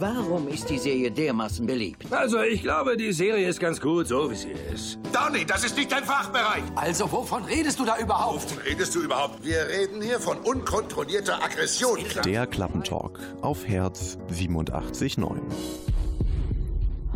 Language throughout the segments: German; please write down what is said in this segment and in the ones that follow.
Warum ist die Serie dermaßen beliebt? Also, ich glaube, die Serie ist ganz gut, so wie sie ist. Donny, das ist nicht dein Fachbereich. Also, wovon redest du da überhaupt? Wovon redest du überhaupt? Wir reden hier von unkontrollierter Aggression. Der Klappentalk auf Herz 87.9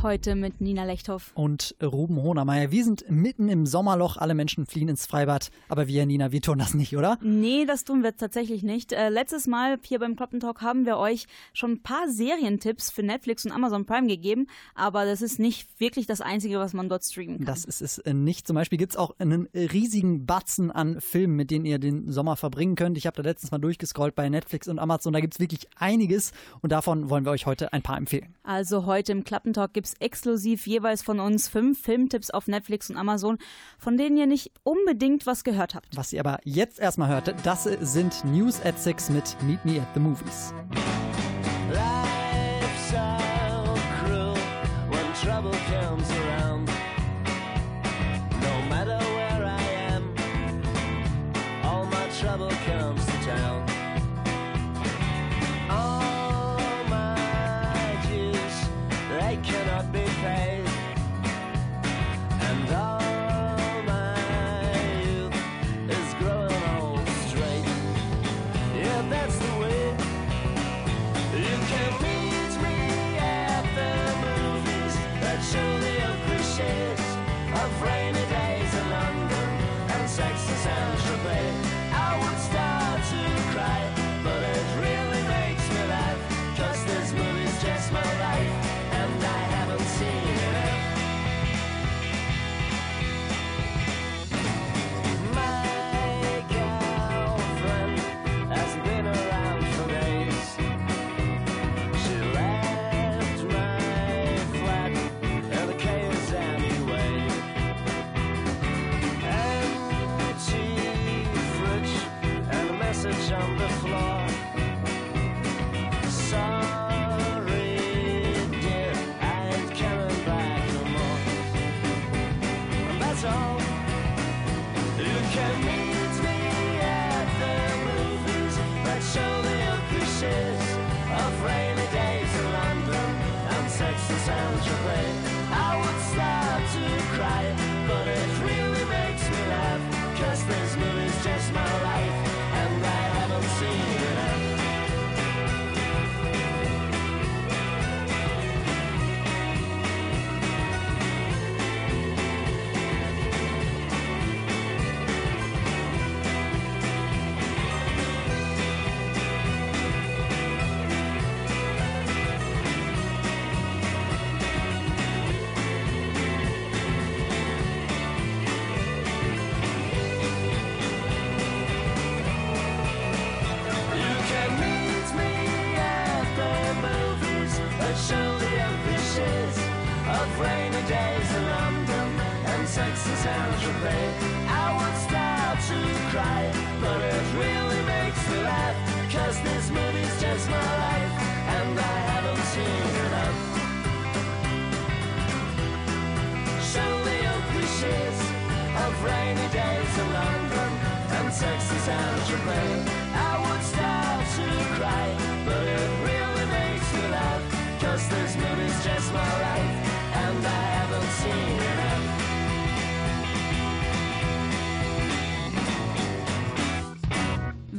heute mit Nina Lechthoff. Und Ruben Hohnermeier. Wir sind mitten im Sommerloch, alle Menschen fliehen ins Freibad. Aber wir, Nina, wir tun das nicht, oder? Nee, das tun wir tatsächlich nicht. Äh, letztes Mal hier beim Kloppentalk haben wir euch schon ein paar Serientipps für Netflix und Amazon Prime gegeben. Aber das ist nicht wirklich das Einzige, was man dort streamen kann. Das ist es äh, nicht. Zum Beispiel gibt es auch einen riesigen Batzen an Filmen, mit denen ihr den Sommer verbringen könnt. Ich habe da letztens mal durchgescrollt bei Netflix und Amazon. Da gibt es wirklich einiges. Und davon wollen wir euch heute ein paar empfehlen. Also heute im Klappentalk gibt es exklusiv jeweils von uns fünf Filmtipps auf Netflix und Amazon, von denen ihr nicht unbedingt was gehört habt. Was ihr aber jetzt erstmal hört, das sind News at Six mit Meet Me at the Movies.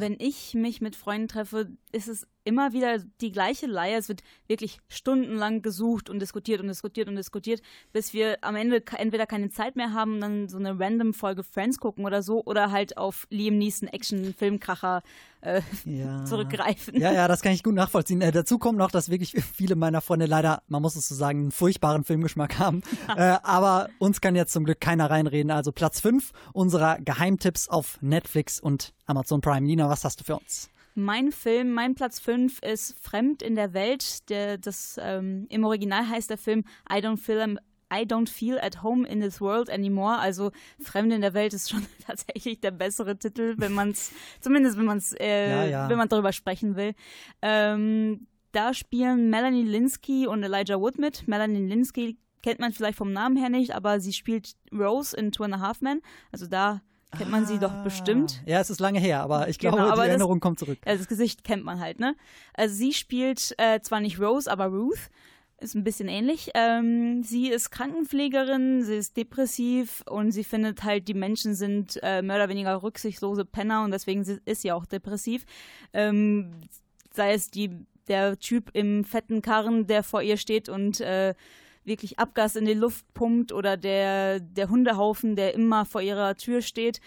Wenn ich mich mit Freunden treffe, ist es immer wieder die gleiche Leier. Es wird wirklich stundenlang gesucht und diskutiert und diskutiert und diskutiert, bis wir am Ende entweder keine Zeit mehr haben, dann so eine random Folge Friends gucken oder so, oder halt auf Liam Neeson Action-Filmkracher äh, ja. zurückgreifen. Ja, ja, das kann ich gut nachvollziehen. Äh, dazu kommt noch, dass wirklich viele meiner Freunde leider, man muss es so sagen, einen furchtbaren Filmgeschmack haben. äh, aber uns kann jetzt zum Glück keiner reinreden. Also Platz 5 unserer Geheimtipps auf Netflix und Amazon Prime. Nina, was hast du für uns? Mein Film, mein Platz 5 ist Fremd in der Welt. Der, das, ähm, Im Original heißt der Film I Don't Feel I don't feel at home in this world anymore. Also Fremde in der Welt ist schon tatsächlich der bessere Titel, wenn man es, zumindest wenn man es, äh, ja, ja. wenn man darüber sprechen will. Ähm, da spielen Melanie Linsky und Elijah Wood mit. Melanie Linsky kennt man vielleicht vom Namen her nicht, aber sie spielt Rose in Two and a Half Men. Also da kennt man sie doch bestimmt. Ja, es ist lange her, aber ich glaube, Genau, aber die das- Erinnerung kommt zurück. Also das Gesicht kennt man halt, ne? Also sie spielt äh, zwar nicht Rose, aber Ruth. Ist ein bisschen ähnlich. Ähm, sie ist Krankenpflegerin, sie ist depressiv und sie findet halt, die Menschen sind äh, mehr oder weniger rücksichtslose Penner und deswegen ist sie auch depressiv. Ähm, sei es die, der Typ im fetten Karren, der vor ihr steht und äh, wirklich Abgas in die Luft pumpt oder der, der Hundehaufen, der immer vor ihrer Tür steht.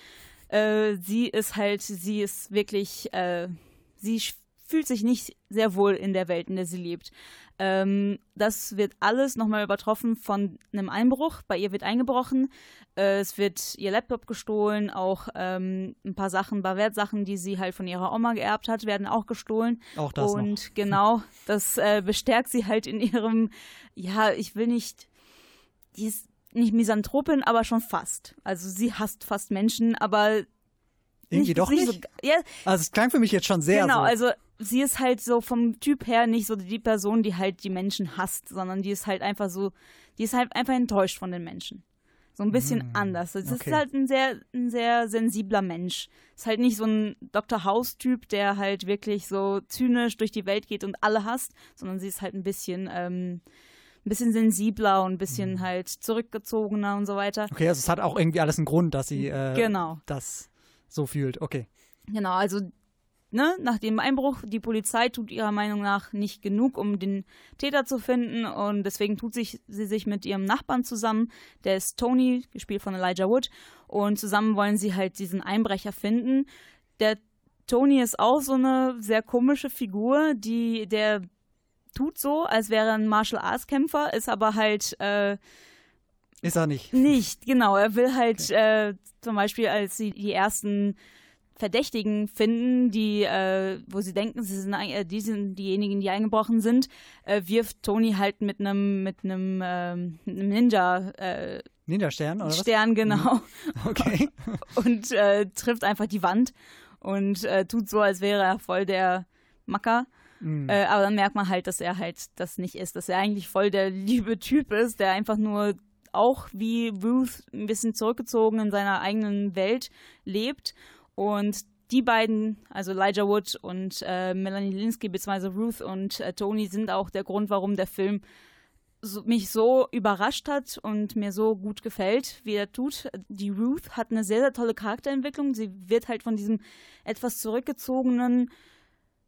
Äh, sie ist halt, sie ist wirklich, äh, sie fühlt sich nicht sehr wohl in der Welt, in der sie lebt. Ähm, das wird alles nochmal übertroffen von einem Einbruch. Bei ihr wird eingebrochen. Äh, es wird ihr Laptop gestohlen. Auch ähm, ein paar Sachen, ein paar Wertsachen, die sie halt von ihrer Oma geerbt hat, werden auch gestohlen. Auch das noch. Und genau, das äh, bestärkt sie halt in ihrem, ja, ich will nicht, die ist nicht Misanthropin, aber schon fast. Also sie hasst fast Menschen, aber Irgendwie nicht, doch nicht. nicht. So, ja, Also es klang für mich jetzt schon sehr genau, so. also sie ist halt so vom Typ her nicht so die Person, die halt die Menschen hasst, sondern die ist halt einfach so, die ist halt einfach enttäuscht von den Menschen. So ein bisschen anders. Es Mm, okay. ist halt ein sehr, ein sehr sensibler Mensch. Ist halt nicht so ein Dr. House-Typ, der halt wirklich so zynisch durch die Welt geht und alle hasst, sondern sie ist halt ein bisschen, ähm, ein bisschen sensibler und ein bisschen Mm. halt zurückgezogener und so weiter. okay, also es hat auch irgendwie alles einen Grund, dass sie äh, Genau. das so fühlt. Okay. Genau, also ne, nach dem Einbruch, die Polizei tut ihrer Meinung nach nicht genug, um den Täter zu finden und deswegen tut sich, sie sich mit ihrem Nachbarn zusammen, der ist Tony, gespielt von Elijah Wood und zusammen wollen sie halt diesen Einbrecher finden. Der Tony ist auch so eine sehr komische Figur, die der tut so, als wäre er ein Martial Arts Kämpfer, ist aber halt äh, Ist er nicht. nicht, genau. Er will halt äh, zum Beispiel, als sie die ersten Verdächtigen finden, die, äh, wo sie denken, sie sind, äh, die sind diejenigen, die eingebrochen sind, äh, wirft Tony halt mit einem mit einem ähm, Ninja äh, Ninja-Stern oder was? Stern genau Okay. und äh, trifft einfach die Wand und äh, tut so, als wäre er voll der Macker. Mhm. Äh, aber dann merkt man halt, dass er halt das nicht ist, dass er eigentlich voll der liebe Typ ist, der einfach nur auch wie Ruth ein bisschen zurückgezogen in seiner eigenen Welt lebt. Und die beiden, also Elijah Wood und äh, Melanie Linsky, beziehungsweise Ruth und äh, Tony, sind auch der Grund, warum der Film so, mich so überrascht hat und mir so gut gefällt, wie er tut. Die Ruth hat eine sehr, sehr tolle Charakterentwicklung. Sie wird halt von diesem etwas zurückgezogenen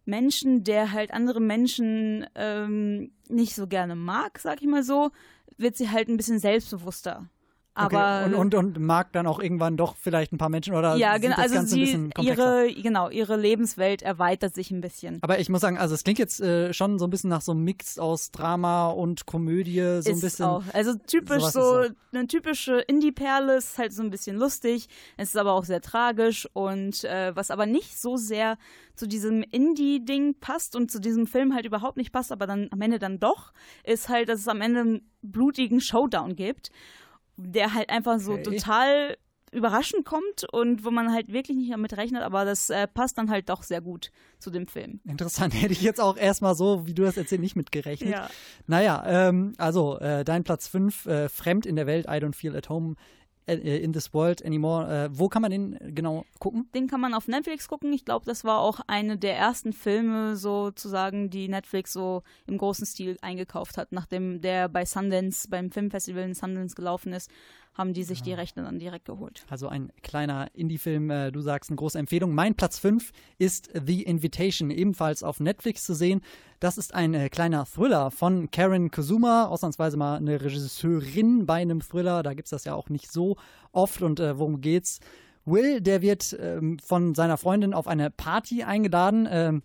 Menschen, der halt andere Menschen ähm, nicht so gerne mag, sag ich mal so, wird sie halt ein bisschen selbstbewusster. Aber okay. und, und, und mag dann auch irgendwann doch vielleicht ein paar Menschen oder ja, genau, also Ganze ein sie ihre genau ihre Lebenswelt erweitert sich ein bisschen. Aber ich muss sagen, also es klingt jetzt äh, schon so ein bisschen nach so einem Mix aus Drama und Komödie, so ein ist bisschen. auch. Also typisch so eine typische Indie-Perle ist halt so ein bisschen lustig. Es ist aber auch sehr tragisch und äh, was aber nicht so sehr zu diesem Indie-Ding passt und zu diesem Film halt überhaupt nicht passt, aber dann am Ende dann doch, ist halt, dass es am Ende einen blutigen Showdown gibt, der halt einfach so Okay. total überraschend kommt und wo man halt wirklich nicht damit rechnet, aber das äh, passt dann halt doch sehr gut zu dem Film. Interessant, hätte ich jetzt auch erstmal so, wie du das erzählst, nicht mitgerechnet. Ja. Naja, ähm, also äh, dein Platz 5, äh, Fremd in der Welt, I don't feel at home in this world anymore. Äh, wo kann man den genau gucken? Den kann man auf Netflix gucken. Ich glaube, das war auch eine der ersten Filme sozusagen, die Netflix so im großen Stil eingekauft hat. Nachdem der bei Sundance, beim Filmfestival in Sundance gelaufen ist, haben die sich die Rechte dann direkt geholt. Also ein kleiner Indie-Film, äh, du sagst eine große Empfehlung. Mein Platz 5 ist The Invitation, ebenfalls auf Netflix zu sehen. Das ist ein äh, kleiner Thriller von Karen Kazuma, ausnahmsweise mal eine Regisseurin bei einem Thriller. Da gibt es das ja auch nicht so oft. Und äh, worum geht's? Will, der wird ähm, von seiner Freundin auf eine Party eingeladen. Ähm,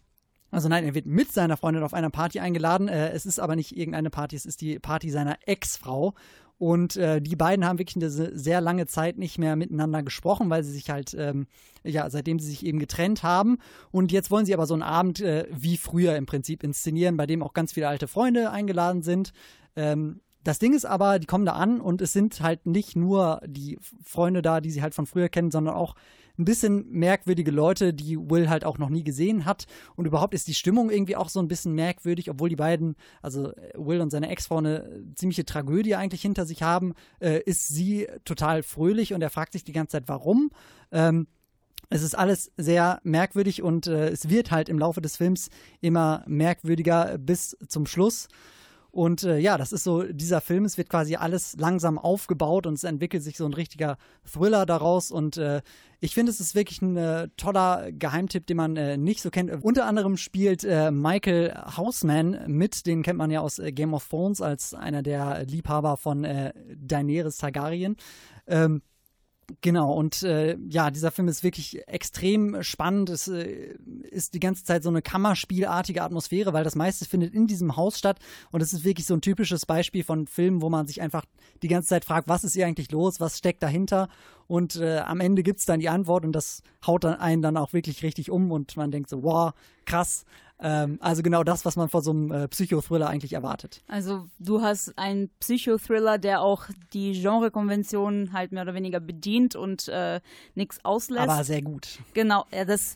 also nein, er wird mit seiner Freundin auf einer Party eingeladen. Äh, es ist aber nicht irgendeine Party, es ist die Party seiner Ex-Frau. Und äh, die beiden haben wirklich eine se- sehr lange Zeit nicht mehr miteinander gesprochen, weil sie sich halt, ähm, ja, seitdem sie sich eben getrennt haben. Und jetzt wollen sie aber so einen Abend äh, wie früher im Prinzip inszenieren, bei dem auch ganz viele alte Freunde eingeladen sind. Ähm, das Ding ist aber, die kommen da an und es sind halt nicht nur die Freunde da, die sie halt von früher kennen, sondern auch ein bisschen merkwürdige Leute, die Will halt auch noch nie gesehen hat. Und überhaupt ist die Stimmung irgendwie auch so ein bisschen merkwürdig, obwohl die beiden, also Will und seine Ex-Frau, eine ziemliche Tragödie eigentlich hinter sich haben, äh, ist sie total fröhlich und er fragt sich die ganze Zeit, warum. Ähm, es ist alles sehr merkwürdig und äh, es wird halt im Laufe des Films immer merkwürdiger bis zum Schluss. Und äh, ja, das ist so dieser Film. Es wird quasi alles langsam aufgebaut und es entwickelt sich so ein richtiger Thriller daraus. Und äh, ich finde, es ist wirklich ein äh, toller Geheimtipp, den man äh, nicht so kennt. Unter anderem spielt äh, Michael Hausman mit. Den kennt man ja aus äh, Game of Thrones als einer der Liebhaber von Daenerys Targaryen. Ähm, Genau, und äh, ja, dieser Film ist wirklich extrem spannend. Es äh, ist die ganze Zeit so eine Kammerspielartige Atmosphäre, weil das meiste findet in diesem Haus statt. Und es ist wirklich so ein typisches Beispiel von Filmen, wo man sich einfach die ganze Zeit fragt, was ist hier eigentlich los, was steckt dahinter? Und äh, am Ende gibt es dann die Antwort und das haut dann einen dann auch wirklich richtig um und man denkt so, wow, krass. Ähm, also genau das, was man vor so einem äh, Psychothriller eigentlich erwartet. Also du hast einen Psychothriller, der auch die Genrekonvention halt mehr oder weniger bedient und äh, nichts auslässt. Aber sehr gut. Genau, ja, das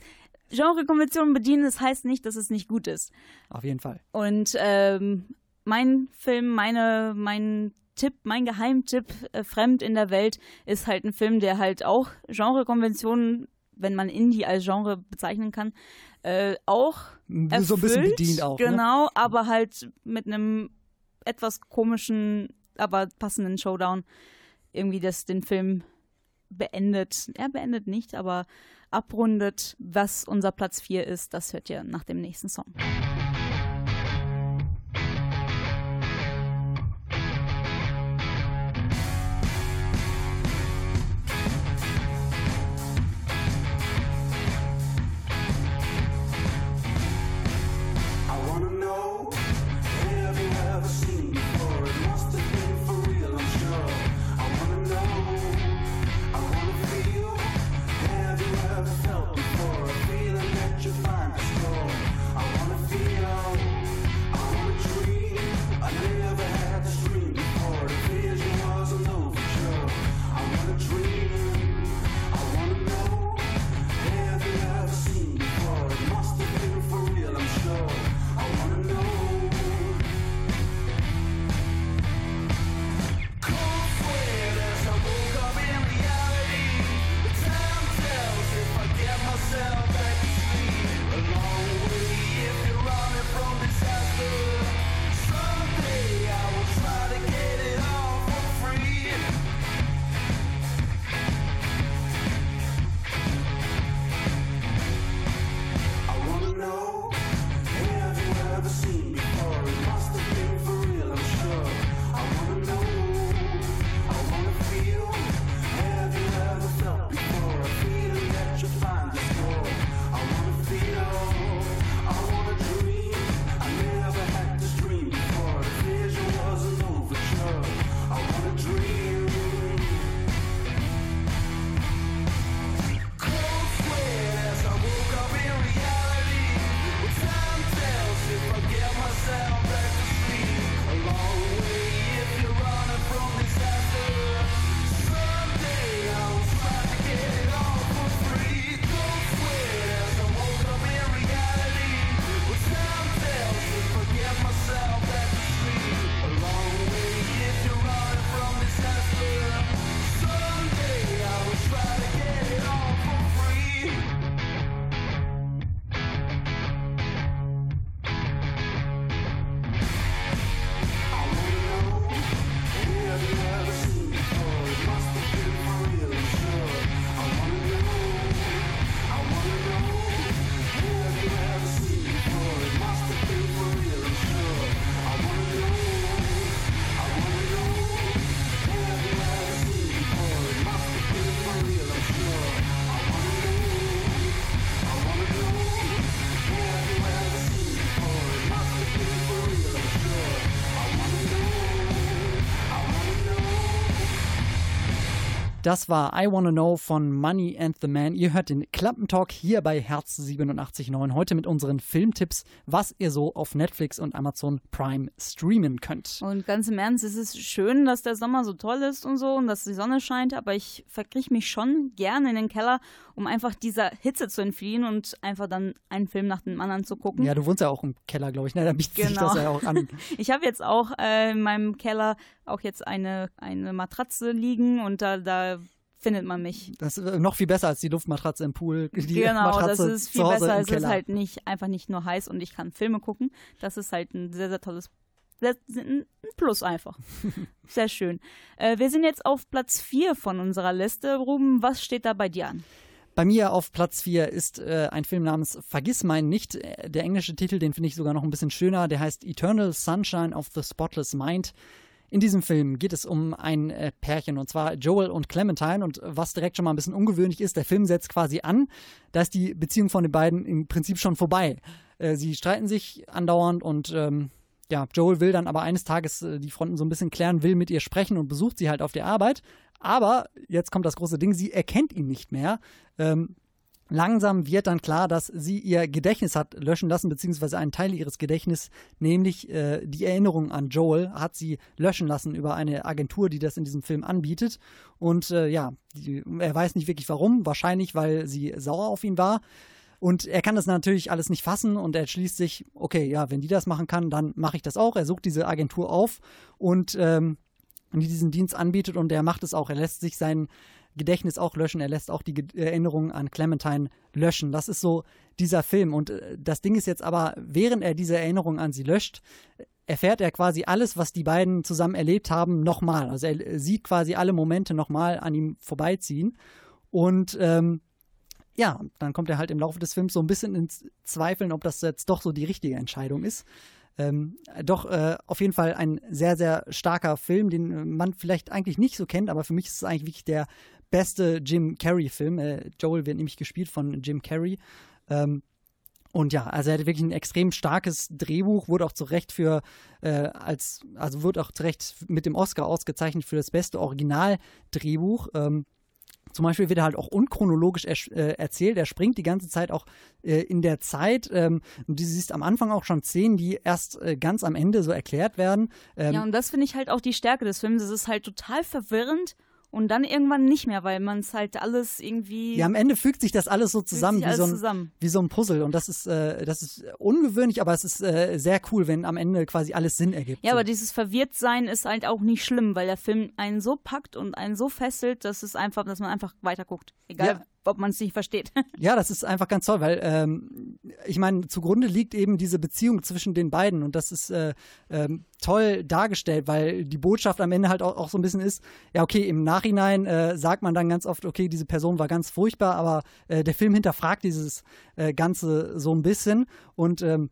Genrekonventionen bedienen, das heißt nicht, dass es nicht gut ist. Auf jeden Fall. Und ähm, mein Film, meine, mein Tipp, mein Geheimtipp, äh, Fremd in der Welt, ist halt ein Film, der halt auch Genrekonventionen, wenn man Indie als Genre bezeichnen kann, äh, auch erfüllt, so ein bisschen bedient auch. Ne? Genau, ne? aber halt mit einem etwas komischen, aber passenden Showdown irgendwie das den Film beendet. Er beendet nicht, aber abrundet, was unser Platz 4 ist. Das hört ihr nach dem nächsten Song. Das war I Wanna Know von Money and the Man. Ihr hört den Klappentalk hier bei Herz 87.9. Heute mit unseren Filmtipps, was ihr so auf Netflix und Amazon Prime streamen könnt. Und ganz im Ernst, es ist schön, dass der Sommer so toll ist und so und dass die Sonne scheint, aber ich verkrieche mich schon gerne in den Keller, um einfach dieser Hitze zu entfliehen und einfach dann einen Film nach dem anderen zu gucken. Ja, du wohnst ja auch im Keller, glaube ich. Ne? Da bietet genau. sich das ja auch an. ich habe jetzt auch äh, in meinem Keller auch jetzt eine, eine Matratze liegen und da, da findet man mich. Das ist noch viel besser als die Luftmatratze im Pool. Die genau, Matratze das ist viel besser. Es ist halt nicht einfach nicht nur heiß und ich kann Filme gucken. Das ist halt ein sehr, sehr tolles ein Plus einfach. Sehr schön. Äh, wir sind jetzt auf Platz 4 von unserer Liste. Ruben, was steht da bei dir an? Bei mir auf Platz 4 ist äh, ein Film namens Vergiss mein nicht. Der englische Titel, den finde ich sogar noch ein bisschen schöner. Der heißt Eternal Sunshine of the Spotless Mind. In diesem Film geht es um ein äh, Pärchen und zwar Joel und Clementine und was direkt schon mal ein bisschen ungewöhnlich ist, der Film setzt quasi an, da ist die Beziehung von den beiden im Prinzip schon vorbei. Äh, sie streiten sich andauernd und ähm, ja, Joel will dann aber eines Tages äh, die Fronten so ein bisschen klären, will mit ihr sprechen und besucht sie halt auf der Arbeit. Aber jetzt kommt das große Ding, sie erkennt ihn nicht mehr. Ähm, Langsam wird dann klar, dass sie ihr Gedächtnis hat löschen lassen, beziehungsweise einen Teil ihres Gedächtnisses, nämlich äh, die Erinnerung an Joel, hat sie löschen lassen über eine Agentur, die das in diesem Film anbietet. Und äh, ja, die, er weiß nicht wirklich warum, wahrscheinlich weil sie sauer auf ihn war. Und er kann das natürlich alles nicht fassen und er schließt sich, okay, ja, wenn die das machen kann, dann mache ich das auch. Er sucht diese Agentur auf und ähm, die diesen Dienst anbietet und er macht es auch. Er lässt sich sein Gedächtnis auch löschen. Er lässt auch die Erinnerungen an Clementine löschen. Das ist so dieser Film. Und äh, das Ding ist jetzt aber, während er diese Erinnerung an sie löscht, erfährt er quasi alles, was die beiden zusammen erlebt haben, nochmal. Also er sieht quasi alle Momente nochmal an ihm vorbeiziehen. Und ähm, ja, dann kommt er halt im Laufe des Films so ein bisschen ins Zweifeln, ob das jetzt doch so die richtige Entscheidung ist. Ähm, doch äh, auf jeden Fall ein sehr, sehr starker Film, den man vielleicht eigentlich nicht so kennt, aber für mich ist es eigentlich wirklich der beste Jim Carrey-Film. Äh, Joel wird nämlich gespielt von Jim Carrey. Ähm, und ja, also er hat wirklich ein extrem starkes Drehbuch, wurde auch zu Recht für äh, als, also wurde auch zu Recht mit dem Oscar ausgezeichnet für das beste Originaldrehbuch. Ähm, zum Beispiel wird er halt auch unchronologisch er, äh, erzählt. Er springt die ganze Zeit auch äh, in der Zeit. Ähm, und du siehst am Anfang auch schon Szenen, die erst äh, ganz am Ende so erklärt werden. Ähm, ja, und das finde ich halt auch die Stärke des Films. Es ist halt total verwirrend und dann irgendwann nicht mehr, weil man es halt alles irgendwie. Ja, am Ende fügt sich das alles so zusammen, wie, so ein, zusammen. wie so ein Puzzle. Und das ist, äh, das ist ungewöhnlich, aber es ist äh, sehr cool, wenn am Ende quasi alles Sinn ergibt. Ja, so. aber dieses Verwirrtsein ist halt auch nicht schlimm, weil der Film einen so packt und einen so fesselt, dass es einfach, dass man einfach weiterguckt. Egal. Ja ob man es nicht versteht. Ja, das ist einfach ganz toll, weil ähm, ich meine, zugrunde liegt eben diese Beziehung zwischen den beiden und das ist äh, ähm, toll dargestellt, weil die Botschaft am Ende halt auch, auch so ein bisschen ist, ja okay, im Nachhinein äh, sagt man dann ganz oft, okay, diese Person war ganz furchtbar, aber äh, der Film hinterfragt dieses äh, Ganze so ein bisschen und ähm,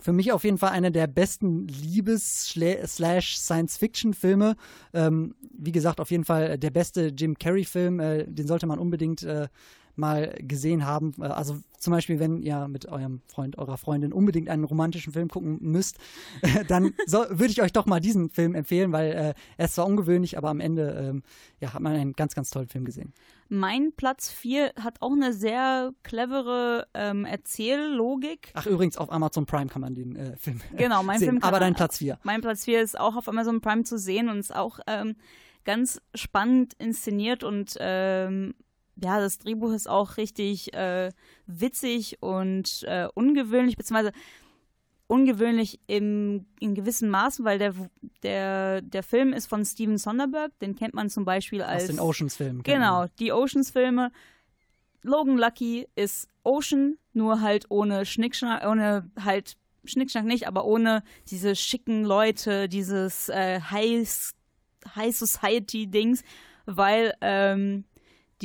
für mich auf jeden Fall einer der besten Liebes-Science-Fiction-Filme. Ähm, wie gesagt, auf jeden Fall der beste Jim Carrey-Film. Äh, den sollte man unbedingt äh, mal gesehen haben. Äh, also zum Beispiel, wenn ihr mit eurem Freund, eurer Freundin unbedingt einen romantischen Film gucken müsst, dann so, würde ich euch doch mal diesen Film empfehlen, weil äh, er ist zwar ungewöhnlich, aber am Ende ähm, ja, hat man einen ganz, ganz tollen Film gesehen. Mein Platz 4 hat auch eine sehr clevere ähm, Erzähllogik. Ach, übrigens, auf Amazon Prime kann man den äh, Film Genau, mein sehen. Film Aber dein Platz 4. Mein Platz 4 ist auch auf Amazon Prime zu sehen und ist auch ähm, ganz spannend inszeniert und ähm, ja, das Drehbuch ist auch richtig äh, witzig und äh, ungewöhnlich, beziehungsweise ungewöhnlich im, in gewissen Maßen, weil der, der, der Film ist von Steven Sonderberg, den kennt man zum Beispiel als. Aus den Oceans-Filmen. Genau, die Oceans-Filme. Logan Lucky ist Ocean, nur halt ohne Schnickschnack, ohne halt Schnickschnack nicht, aber ohne diese schicken Leute, dieses äh, High, High Society-Dings, weil ähm,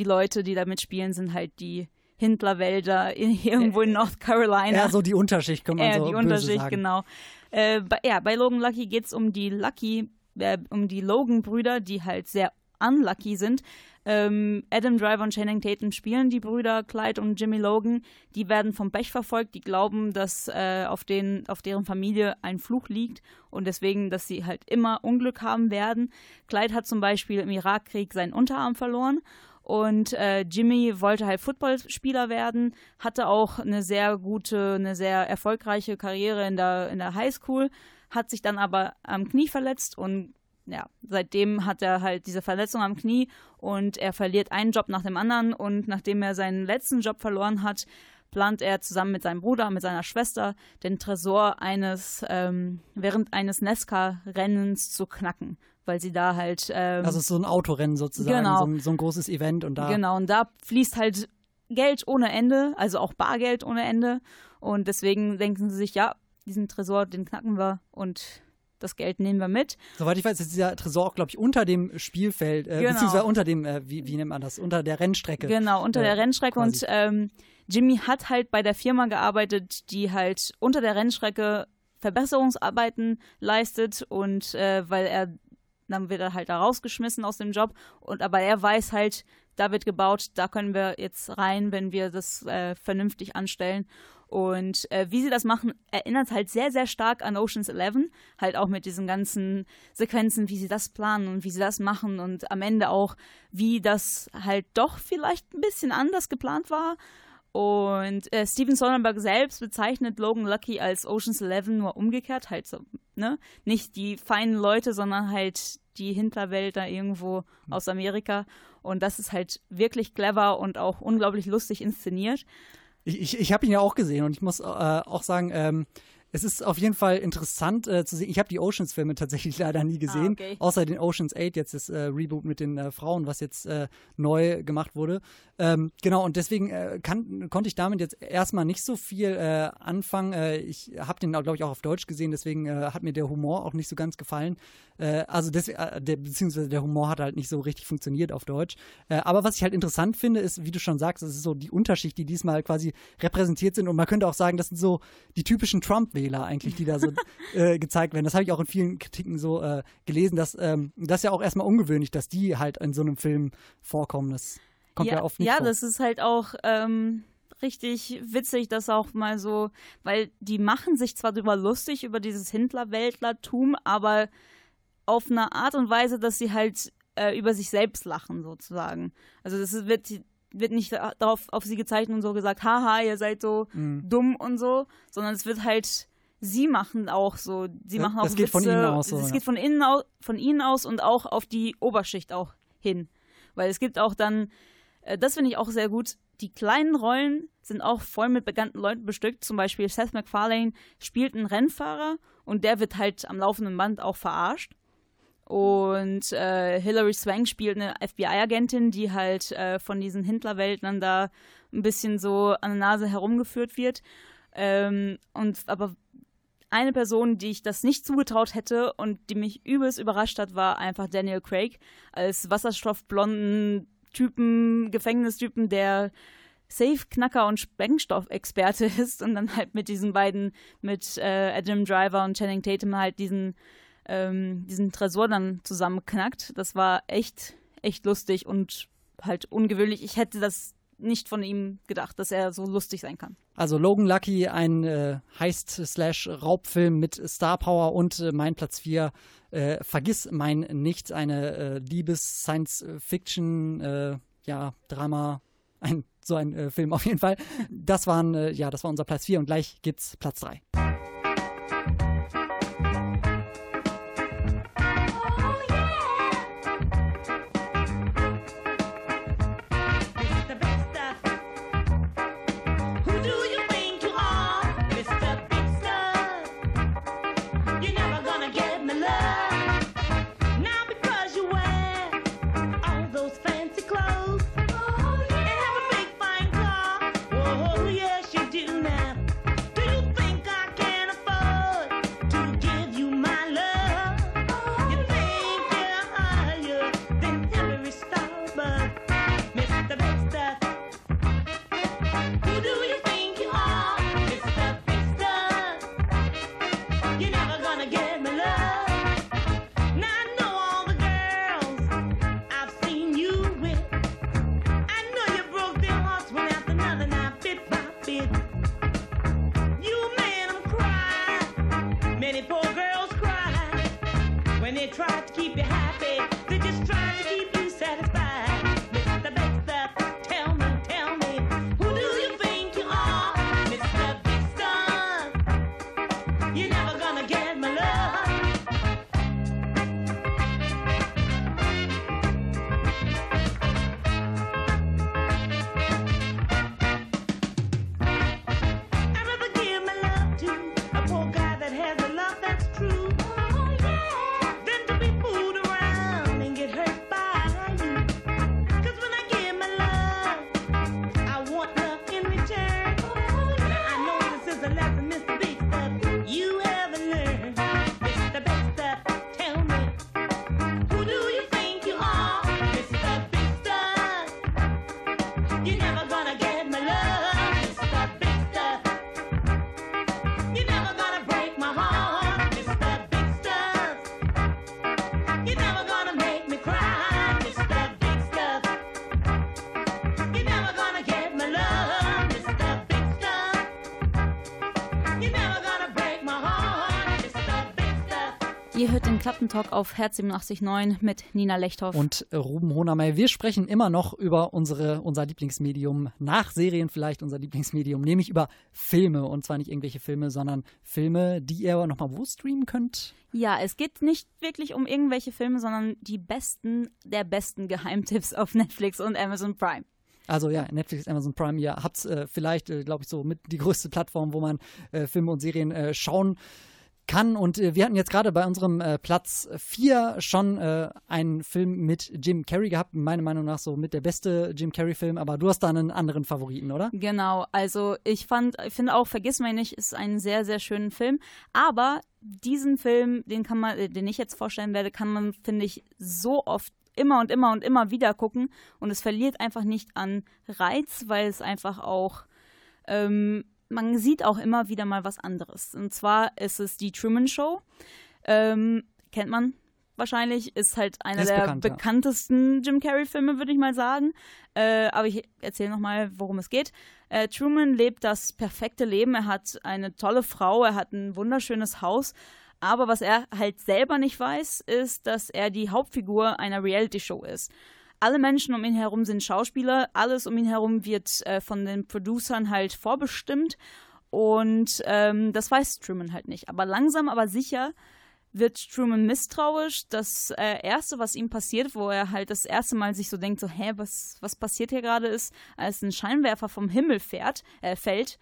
die Leute, die da mitspielen, sind halt die Hindlerwälder in, irgendwo in North Carolina. Ja, so die Unterschicht, kann man ja, so die Unterschicht, sagen. genau. Äh, bei, ja, bei Logan Lucky geht es um die Lucky, äh, um die Logan-Brüder, die halt sehr unlucky sind. Ähm, Adam Driver und Channing Tatum spielen die Brüder Clyde und Jimmy Logan. Die werden vom Pech verfolgt. Die glauben, dass äh, auf, den, auf deren Familie ein Fluch liegt und deswegen, dass sie halt immer Unglück haben werden. Clyde hat zum Beispiel im Irakkrieg seinen Unterarm verloren und äh, Jimmy wollte halt Footballspieler werden, hatte auch eine sehr gute, eine sehr erfolgreiche Karriere in der, in der Highschool, hat sich dann aber am Knie verletzt und ja, seitdem hat er halt diese Verletzung am Knie und er verliert einen Job nach dem anderen und nachdem er seinen letzten Job verloren hat, plant er zusammen mit seinem Bruder, mit seiner Schwester, den Tresor eines ähm, während eines Nesca-Rennens zu knacken, weil sie da halt ähm, also so ein Autorennen sozusagen, genau, so, ein, so ein großes Event und da genau und da fließt halt Geld ohne Ende, also auch Bargeld ohne Ende und deswegen denken sie sich, ja, diesen Tresor, den knacken wir und das Geld nehmen wir mit. Soweit ich weiß, ist dieser Tresor auch, glaube ich, unter dem Spielfeld, äh, genau. beziehungsweise unter dem, äh, wie, wie, nennt man das, unter der Rennstrecke. Genau, unter äh, der Rennstrecke. Quasi. Und ähm, Jimmy hat halt bei der Firma gearbeitet, die halt unter der Rennstrecke Verbesserungsarbeiten leistet und äh, weil er dann wird er halt da rausgeschmissen aus dem Job und aber er weiß halt, da wird gebaut, da können wir jetzt rein, wenn wir das äh, vernünftig anstellen und äh, wie sie das machen, erinnert halt sehr, sehr stark an Oceans 11. Halt auch mit diesen ganzen Sequenzen, wie sie das planen und wie sie das machen und am Ende auch, wie das halt doch vielleicht ein bisschen anders geplant war. Und äh, Steven Soderbergh selbst bezeichnet Logan Lucky als Oceans 11 nur umgekehrt, halt so, ne? Nicht die feinen Leute, sondern halt die Hinterwelt da irgendwo aus Amerika. Und das ist halt wirklich clever und auch unglaublich lustig inszeniert. Ich, ich, ich habe ihn ja auch gesehen und ich muss äh, auch sagen, ähm, es ist auf jeden Fall interessant äh, zu sehen. Ich habe die Oceans-Filme tatsächlich leider nie gesehen, ah, okay. außer den Oceans 8, jetzt das äh, Reboot mit den äh, Frauen, was jetzt äh, neu gemacht wurde. Ähm, genau, und deswegen äh, kann, konnte ich damit jetzt erstmal nicht so viel äh, anfangen. ich habe den, glaube ich, auch auf Deutsch gesehen, deswegen hat mir der Humor auch nicht so ganz gefallen. also, des, der, beziehungsweise der Humor hat halt nicht so richtig funktioniert auf Deutsch. aber was ich halt interessant finde, ist, wie du schon sagst, es ist so die Unterschicht, die diesmal quasi repräsentiert sind. Und man könnte auch sagen, das sind so die typischen Trump- Wähler eigentlich, die da so äh, gezeigt werden. Das habe ich auch in vielen Kritiken so äh, gelesen, dass ähm, das ist ja auch erstmal ungewöhnlich, dass die halt in so einem Film vorkommen. Das kommt ja, ja oft nicht ja, vor. Ja, das ist halt auch ähm, richtig witzig, dass auch mal so, weil die machen sich zwar darüber lustig, über dieses Hindler-Weltlertum, aber auf eine Art und Weise, dass sie halt äh, über sich selbst lachen, sozusagen. Also das wird wird nicht darauf auf sie gezeichnet und so gesagt, haha, ihr seid so mhm. dumm und so, sondern es wird halt sie machen auch so, sie machen auch das geht Witze. von ihnen aus. So, es ja. geht von innen aus, von ihnen aus und auch auf die Oberschicht auch hin, weil es gibt auch dann, äh, das finde ich auch sehr gut. Die kleinen Rollen sind auch voll mit bekannten Leuten bestückt. Zum Beispiel Seth MacFarlane spielt einen Rennfahrer und der wird halt am laufenden Band auch verarscht. Und äh, Hilary Swank spielt eine FBI-Agentin, die halt äh, von diesen Hindlerweltlern da ein bisschen so an der Nase herumgeführt wird. Ähm, und aber eine Person, die ich das nicht zugetraut hätte und die mich übelst überrascht hat, war einfach Daniel Craig als wasserstoffblonden Typen, Gefängnistypen, der Safe-Knacker und Sprengstoffexperte ist und dann halt mit diesen beiden, mit äh, Adam Driver und Channing Tatum halt diesen, ähm, diesen Tresor dann zusammenknackt. Das war echt, echt lustig und halt ungewöhnlich. Ich hätte das nicht von ihm gedacht, dass er so lustig sein kann. Also Logan Lucky, ein äh, Heist-Slash-Raubfilm mit Star Power und äh, mein Platz 4, äh, Vergiss mein Nichts, eine äh, Liebes-Science-Fiction, äh, ja, Drama, ein, so ein äh, Film auf jeden Fall. Das waren, ja, das war unser Platz 4 und gleich gibt's Platz 3. Klappentalk auf Herz 87.9 mit Nina Lechthoff. Und äh, Ruben Honermeier, wir sprechen immer noch über unsere, unser Lieblingsmedium, nach Serien vielleicht unser Lieblingsmedium, nämlich über Filme. Und zwar nicht irgendwelche Filme, sondern Filme, die ihr nochmal wo streamen könnt. Ja, es geht nicht wirklich um irgendwelche Filme, sondern die besten der besten Geheimtipps auf Netflix und Amazon Prime. Also ja, Netflix, Amazon Prime, ihr habt äh, vielleicht, äh, glaube ich, so mit die größte Plattform, wo man äh, Filme und Serien äh, schauen kann. Und äh, wir hatten jetzt gerade bei unserem äh, Platz 4 schon äh, einen Film mit Jim Carrey gehabt. Meiner Meinung nach so mit der beste Jim Carrey-Film, aber du hast da einen anderen Favoriten, oder? Genau, also ich fand, ich finde auch Vergiss mich nicht ist ein sehr, sehr schönen Film. Aber diesen Film, den kann man, äh, den ich jetzt vorstellen werde, kann man, finde ich, so oft immer und immer und immer wieder gucken. Und es verliert einfach nicht an Reiz, weil es einfach auch ähm, man sieht auch immer wieder mal was anderes. Und zwar ist es die Truman Show. Ähm, kennt man wahrscheinlich, ist halt einer Ist der bekannt, ja. bekanntesten Jim Carrey-Filme, würde ich mal sagen. Äh, aber ich erzähle nochmal, worum es geht. Äh, Truman lebt das perfekte Leben. Er hat eine tolle Frau, er hat ein wunderschönes Haus. Aber was er halt selber nicht weiß, ist, dass er die Hauptfigur einer Reality-Show ist. Alle Menschen um ihn herum sind Schauspieler, alles um ihn herum wird äh, von den Producern halt vorbestimmt und ähm, das weiß Truman halt nicht. Aber langsam, aber sicher wird Truman misstrauisch. Das äh, Erste, was ihm passiert, wo er halt das erste Mal sich so denkt, so, hä, was, was passiert hier gerade, ist, als ein Scheinwerfer vom Himmel fährt, äh, fällt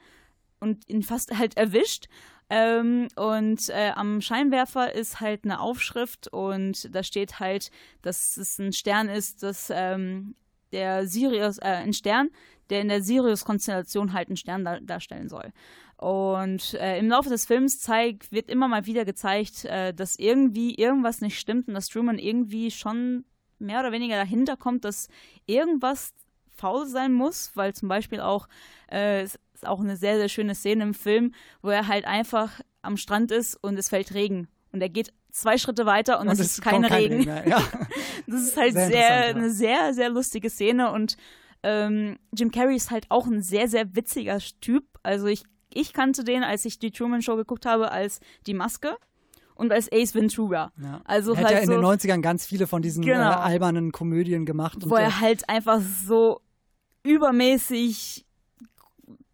und ihn fast halt erwischt. Ähm, und äh, am Scheinwerfer ist halt eine Aufschrift und da steht halt, dass es ein Stern ist, dass ähm, der Sirius, äh, ein Stern, der in der Sirius-Konstellation halt einen Stern dar darstellen soll. Und äh, im Laufe des Films zeigt, wird immer mal wieder gezeigt, äh, dass irgendwie irgendwas nicht stimmt und dass Truman irgendwie schon mehr oder weniger dahinter kommt, dass irgendwas faul sein muss, weil zum Beispiel auch, äh, es ist auch eine sehr, sehr schöne Szene im Film, wo er halt einfach am Strand ist und es fällt Regen. Und er geht zwei Schritte weiter und, Und es ist kein Regen. Regen ja. Das ist halt Sehr sehr, ja. eine sehr, sehr lustige Szene und ähm, Jim Carrey ist halt auch ein sehr, sehr witziger Typ. Also ich, ich kannte den, als ich die Truman Show geguckt habe, als die Maske und als Ace Ventura. Ja. Also er hat halt ja in so, den 90ern ganz viele von diesen Genau. äh, albernen Komödien gemacht. wo er halt einfach so übermäßig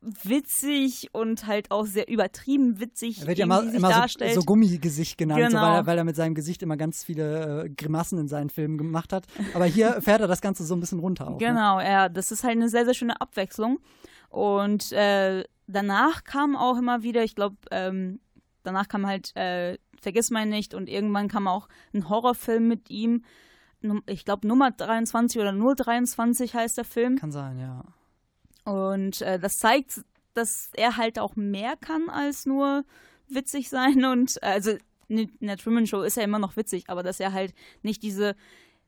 witzig und halt auch sehr übertrieben witzig er wird ja immer, sich immer so, darstellt. so Gummigesicht genannt, so, Genau. weil, er, weil er mit seinem Gesicht immer ganz viele äh, Grimassen in seinen Filmen gemacht hat. Aber hier fährt er das Ganze so ein bisschen runter. Auch, Ne? Genau, ja, das ist halt eine sehr, sehr schöne Abwechslung. Und äh, danach kam auch immer wieder, ich glaube, ähm, danach kam halt äh, Vergiss mein nicht und irgendwann kam auch ein Horrorfilm mit ihm. Ich glaube, Nummer 23 oder 023 heißt der Film. Kann sein, ja. Und äh, das zeigt, dass er halt auch mehr kann als nur witzig sein. Und äh, also in der Truman Show ist er immer noch witzig, aber dass er halt nicht diese,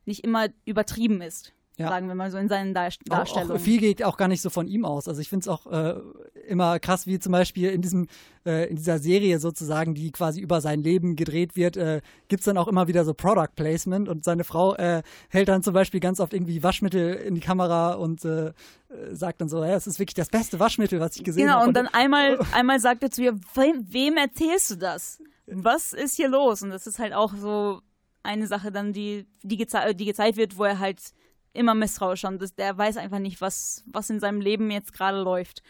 nicht immer übertrieben ist. Ja. Sagen wir mal so in seinen Dar Auch, Darstellungen. auch viel geht auch gar nicht so von ihm aus. Also ich finde es auch äh, immer krass, wie zum Beispiel in diesem äh, in dieser Serie sozusagen, die quasi über sein Leben gedreht wird, äh, gibt es dann auch immer wieder so Product Placement und seine Frau äh, hält dann zum Beispiel ganz oft irgendwie Waschmittel in die Kamera und äh, sagt dann so, ja, es ist wirklich das beste Waschmittel, was ich gesehen Genau, habe. und dann einmal, einmal sagt er zu ihr, wem, wem erzählst du das? Was ist hier los? Und das ist halt auch so eine Sache dann, die, die, geze die gezeigt wird, wo er halt immer misstrauisch und der weiß einfach nicht, was, was in seinem Leben jetzt gerade läuft.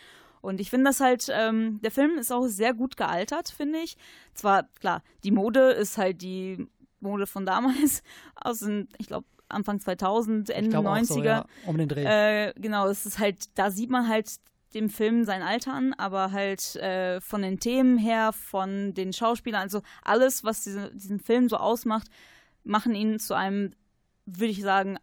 Und ich finde das halt, ähm, der Film ist auch sehr gut gealtert, finde ich. Zwar, klar, die Mode ist halt die Mode von damals, aus den, ich glaube, Anfang 2000, Ich Ende glaube auch 90er. so, ja, um den Dreh. Äh, genau, es ist halt, da sieht man halt dem Film sein Alter an, aber halt äh, von den Themen her, von den Schauspielern, also alles, was diese, diesen Film so ausmacht, machen ihn zu einem, würde ich sagen,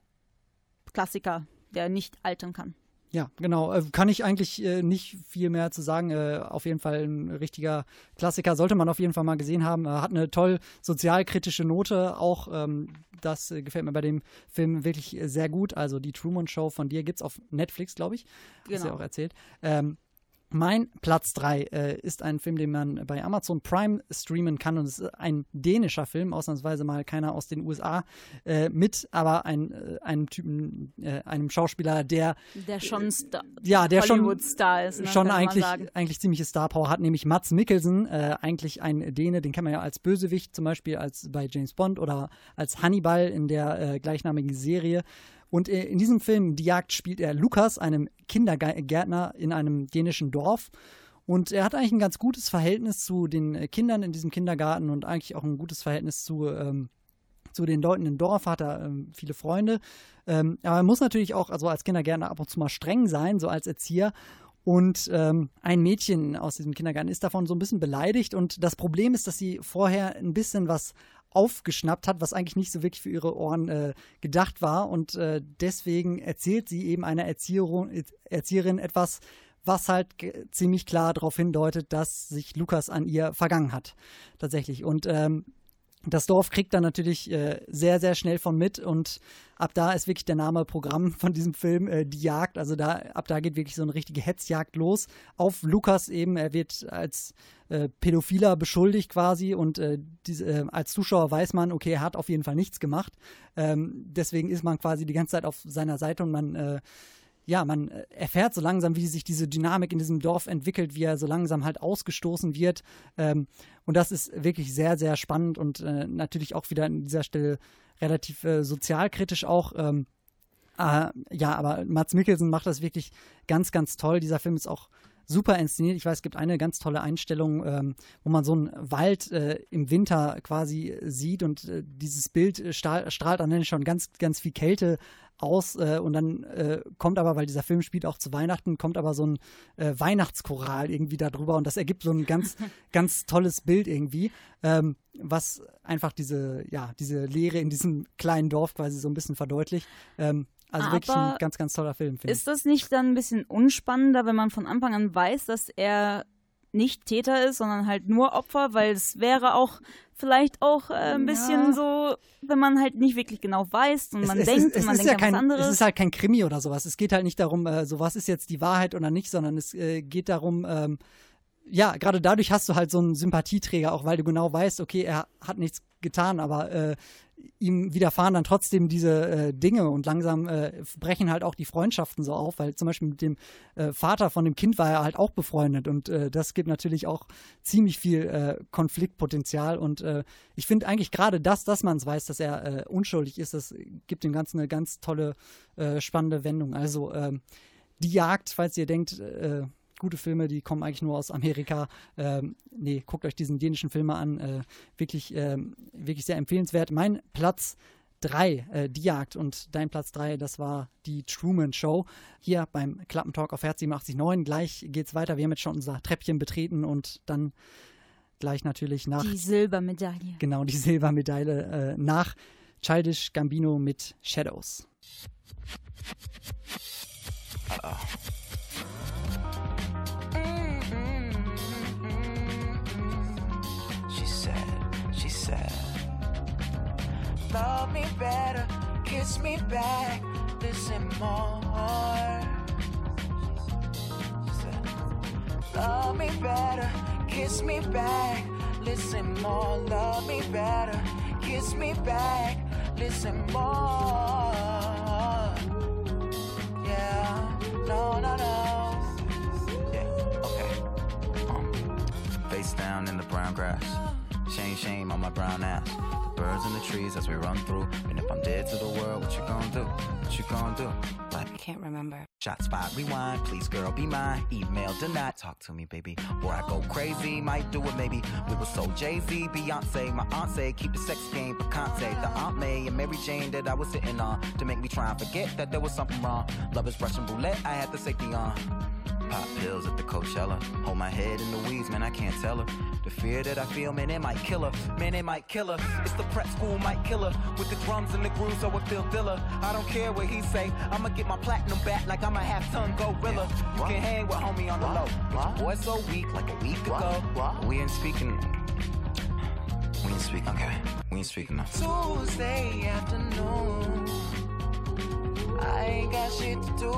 Klassiker, der nicht altern kann. Ja, genau. Äh, Kann ich eigentlich äh, nicht viel mehr zu sagen. Äh, auf jeden Fall ein richtiger Klassiker. Sollte man auf jeden Fall mal gesehen haben. Äh, hat eine toll sozialkritische Note. Auch ähm, das äh, gefällt mir bei dem Film wirklich sehr gut. Also die Truman Show von dir gibt es auf Netflix, glaube ich. Hast du ja Genau. auch erzählt. Ähm, mein Platz 3 äh, ist ein Film, den man bei Amazon Prime streamen kann und es ist ein dänischer Film, ausnahmsweise mal keiner aus den USA, äh, mit aber ein, äh, einem Typen, äh, einem Schauspieler, der Der schon Star ja, der schon, Hollywood-Star ist, ne, schon eigentlich, eigentlich ziemliche Star Power hat, nämlich Mats Mikkelsen, äh, eigentlich ein Däne, den kennt man ja als Bösewicht, zum Beispiel als bei James Bond oder als Hannibal in der äh, gleichnamigen Serie. Und äh, in diesem Film, Die Jagd, spielt er Lukas, einem Kindergärtner in einem dänischen Dorf. Und er hat eigentlich ein ganz gutes Verhältnis zu den äh, Kindern in diesem Kindergarten und eigentlich auch ein gutes Verhältnis zu ähm, zu den Leuten im Dorf, hat er ähm, viele Freunde. Ähm, aber er muss natürlich auch, also als Kindergärtner ab und zu mal streng sein, so als Erzieher. Und ähm, ein Mädchen aus diesem Kindergarten ist davon so ein bisschen beleidigt. Und das Problem ist, dass sie vorher ein bisschen was aufgeschnappt hat, was eigentlich nicht so wirklich für ihre Ohren äh, gedacht war. Und äh, deswegen erzählt sie eben einer Erzieherin, Erzieherin etwas, was halt ziemlich klar darauf hindeutet, dass sich Lukas an ihr vergangen hat. Tatsächlich. Und ähm, das Dorf kriegt dann natürlich äh, sehr, sehr schnell von mit und ab da ist wirklich der Name Programm von diesem Film äh, die Jagd. Also da, ab da geht wirklich so eine richtige Hetzjagd los auf Lukas eben. Er wird als äh, Pädophiler beschuldigt quasi und äh, diese, äh, als Zuschauer weiß man, okay, er hat auf jeden Fall nichts gemacht. Ähm, deswegen ist man quasi die ganze Zeit auf seiner Seite und man äh, ja, man äh, erfährt so langsam, wie sich diese Dynamik in diesem Dorf entwickelt, wie er so langsam halt ausgestoßen wird. Ähm, und das ist wirklich sehr, sehr spannend und äh, natürlich auch wieder an dieser Stelle relativ äh, sozialkritisch auch. Ähm, äh, ja, aber Mats Mikkelsen macht das wirklich ganz, ganz toll. Dieser Film ist auch super inszeniert. Ich weiß, es gibt eine ganz tolle Einstellung, ähm, wo man so einen Wald äh, im Winter quasi sieht und äh, dieses Bild äh, stahl, strahlt dann schon ganz, ganz viel Kälte aus äh, und dann äh, kommt aber, weil dieser Film spielt auch zu Weihnachten, kommt aber so ein äh, Weihnachtschoral irgendwie da drüber und das ergibt so ein ganz, ganz tolles Bild irgendwie, ähm, was einfach diese, ja, diese Leere in diesem kleinen Dorf quasi so ein bisschen verdeutlicht. Ähm, also wirklich ein Aber ganz, ganz toller Film, finde ich. Ist das nicht dann ein bisschen unspannender, wenn man von Anfang an weiß, dass er nicht Täter ist, sondern halt nur Opfer? Weil es wäre auch vielleicht auch äh, ein bisschen so, wenn man halt nicht wirklich genau weiß und man es, denkt es, es und man ist denkt ja an kein, was anderes. Es ist halt kein Krimi oder sowas. Es geht halt nicht darum, äh, so was ist jetzt die Wahrheit oder nicht, sondern es äh, geht darum, ähm, ja, gerade dadurch hast du halt so einen Sympathieträger, auch weil du genau weißt, okay, er hat nichts getan, aber äh, ihm widerfahren dann trotzdem diese äh, Dinge und langsam äh, brechen halt auch die Freundschaften so auf, weil zum Beispiel mit dem äh, Vater von dem Kind war er halt auch befreundet und äh, das gibt natürlich auch ziemlich viel äh, Konfliktpotenzial und äh, ich finde eigentlich gerade das, dass man es weiß, dass er unschuldig ist, das gibt dem Ganzen eine ganz tolle, spannende Wendung. Also ähm, die Jagd, falls ihr denkt, gute Filme, die kommen eigentlich nur aus Amerika. Ähm, nee, guckt euch diesen dänischen Film mal an. Äh, wirklich, ähm, wirklich sehr empfehlenswert. Mein Platz 3, äh, die Jagd und dein Platz 3, das war die Truman Show. Hier beim Klappentalk auf Herz 87.9. Gleich geht's weiter. Wir haben jetzt schon unser Treppchen betreten und dann gleich natürlich nach die Silbermedaille. genau die Silbermedaille äh, nach Childish Gambino mit Shadows. She Love me better, kiss me back, listen more. Love me better, kiss me back, listen more. Love me better, kiss me back, listen more. Yeah, no, no, no. Yeah, okay. Um, face down in the brown grass. Shame, shame on my brown ass. Birds in the trees as we run through. And if I'm dead to the world, what you gonna do? What you gonna do? I can't remember. Shot spot rewind, please girl be mine. Email denied, talk to me baby. Or I go crazy, might do it maybe. We were so Jay Z, Beyonce. My aunt said keep the sex game picante. The Aunt May and Mary Jane that I was sitting on to make me try and forget that there was something wrong. Love is Russian roulette, I had the safety on. Pop pills at the Coachella. Hold my head in the weeds, man, I can't tell her. The fear that I feel, man, it might kill her. Man, it might kill her. It's the prep school might kill her. With the drums and the grooves, so it feel thriller. I don't care what he say. I'ma get my platinum back like I'm a half ton gorilla. You can hang with homie on the low. But your boy so weak, like a week ago. We ain't speaking. We ain't speaking. Okay, we ain't speaking now. Tuesday afternoon. I ain't got shit to do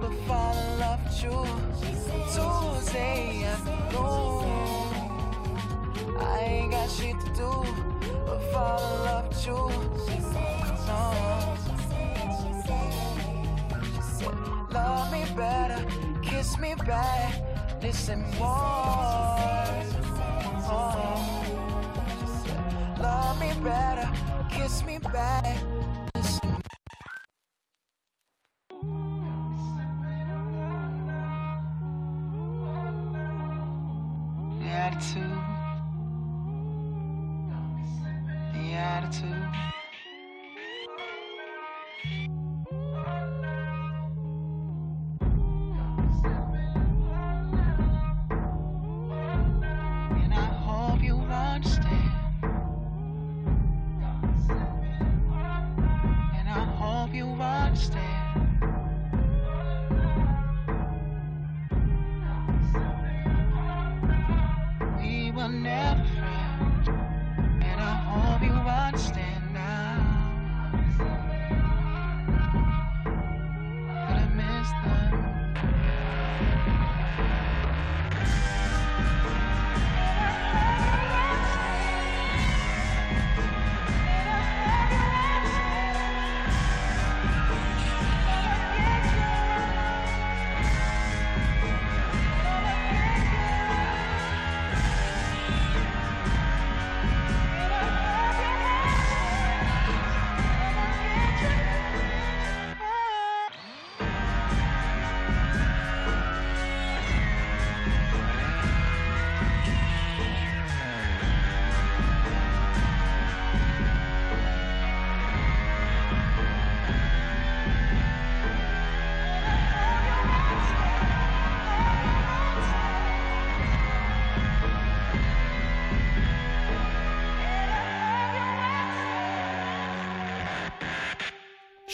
but fall in love with you. Tuesday afternoon. I ain't got shit to do but fall in love with you. No. Better, kiss me back, listen more. Oh. Love me better, kiss me back.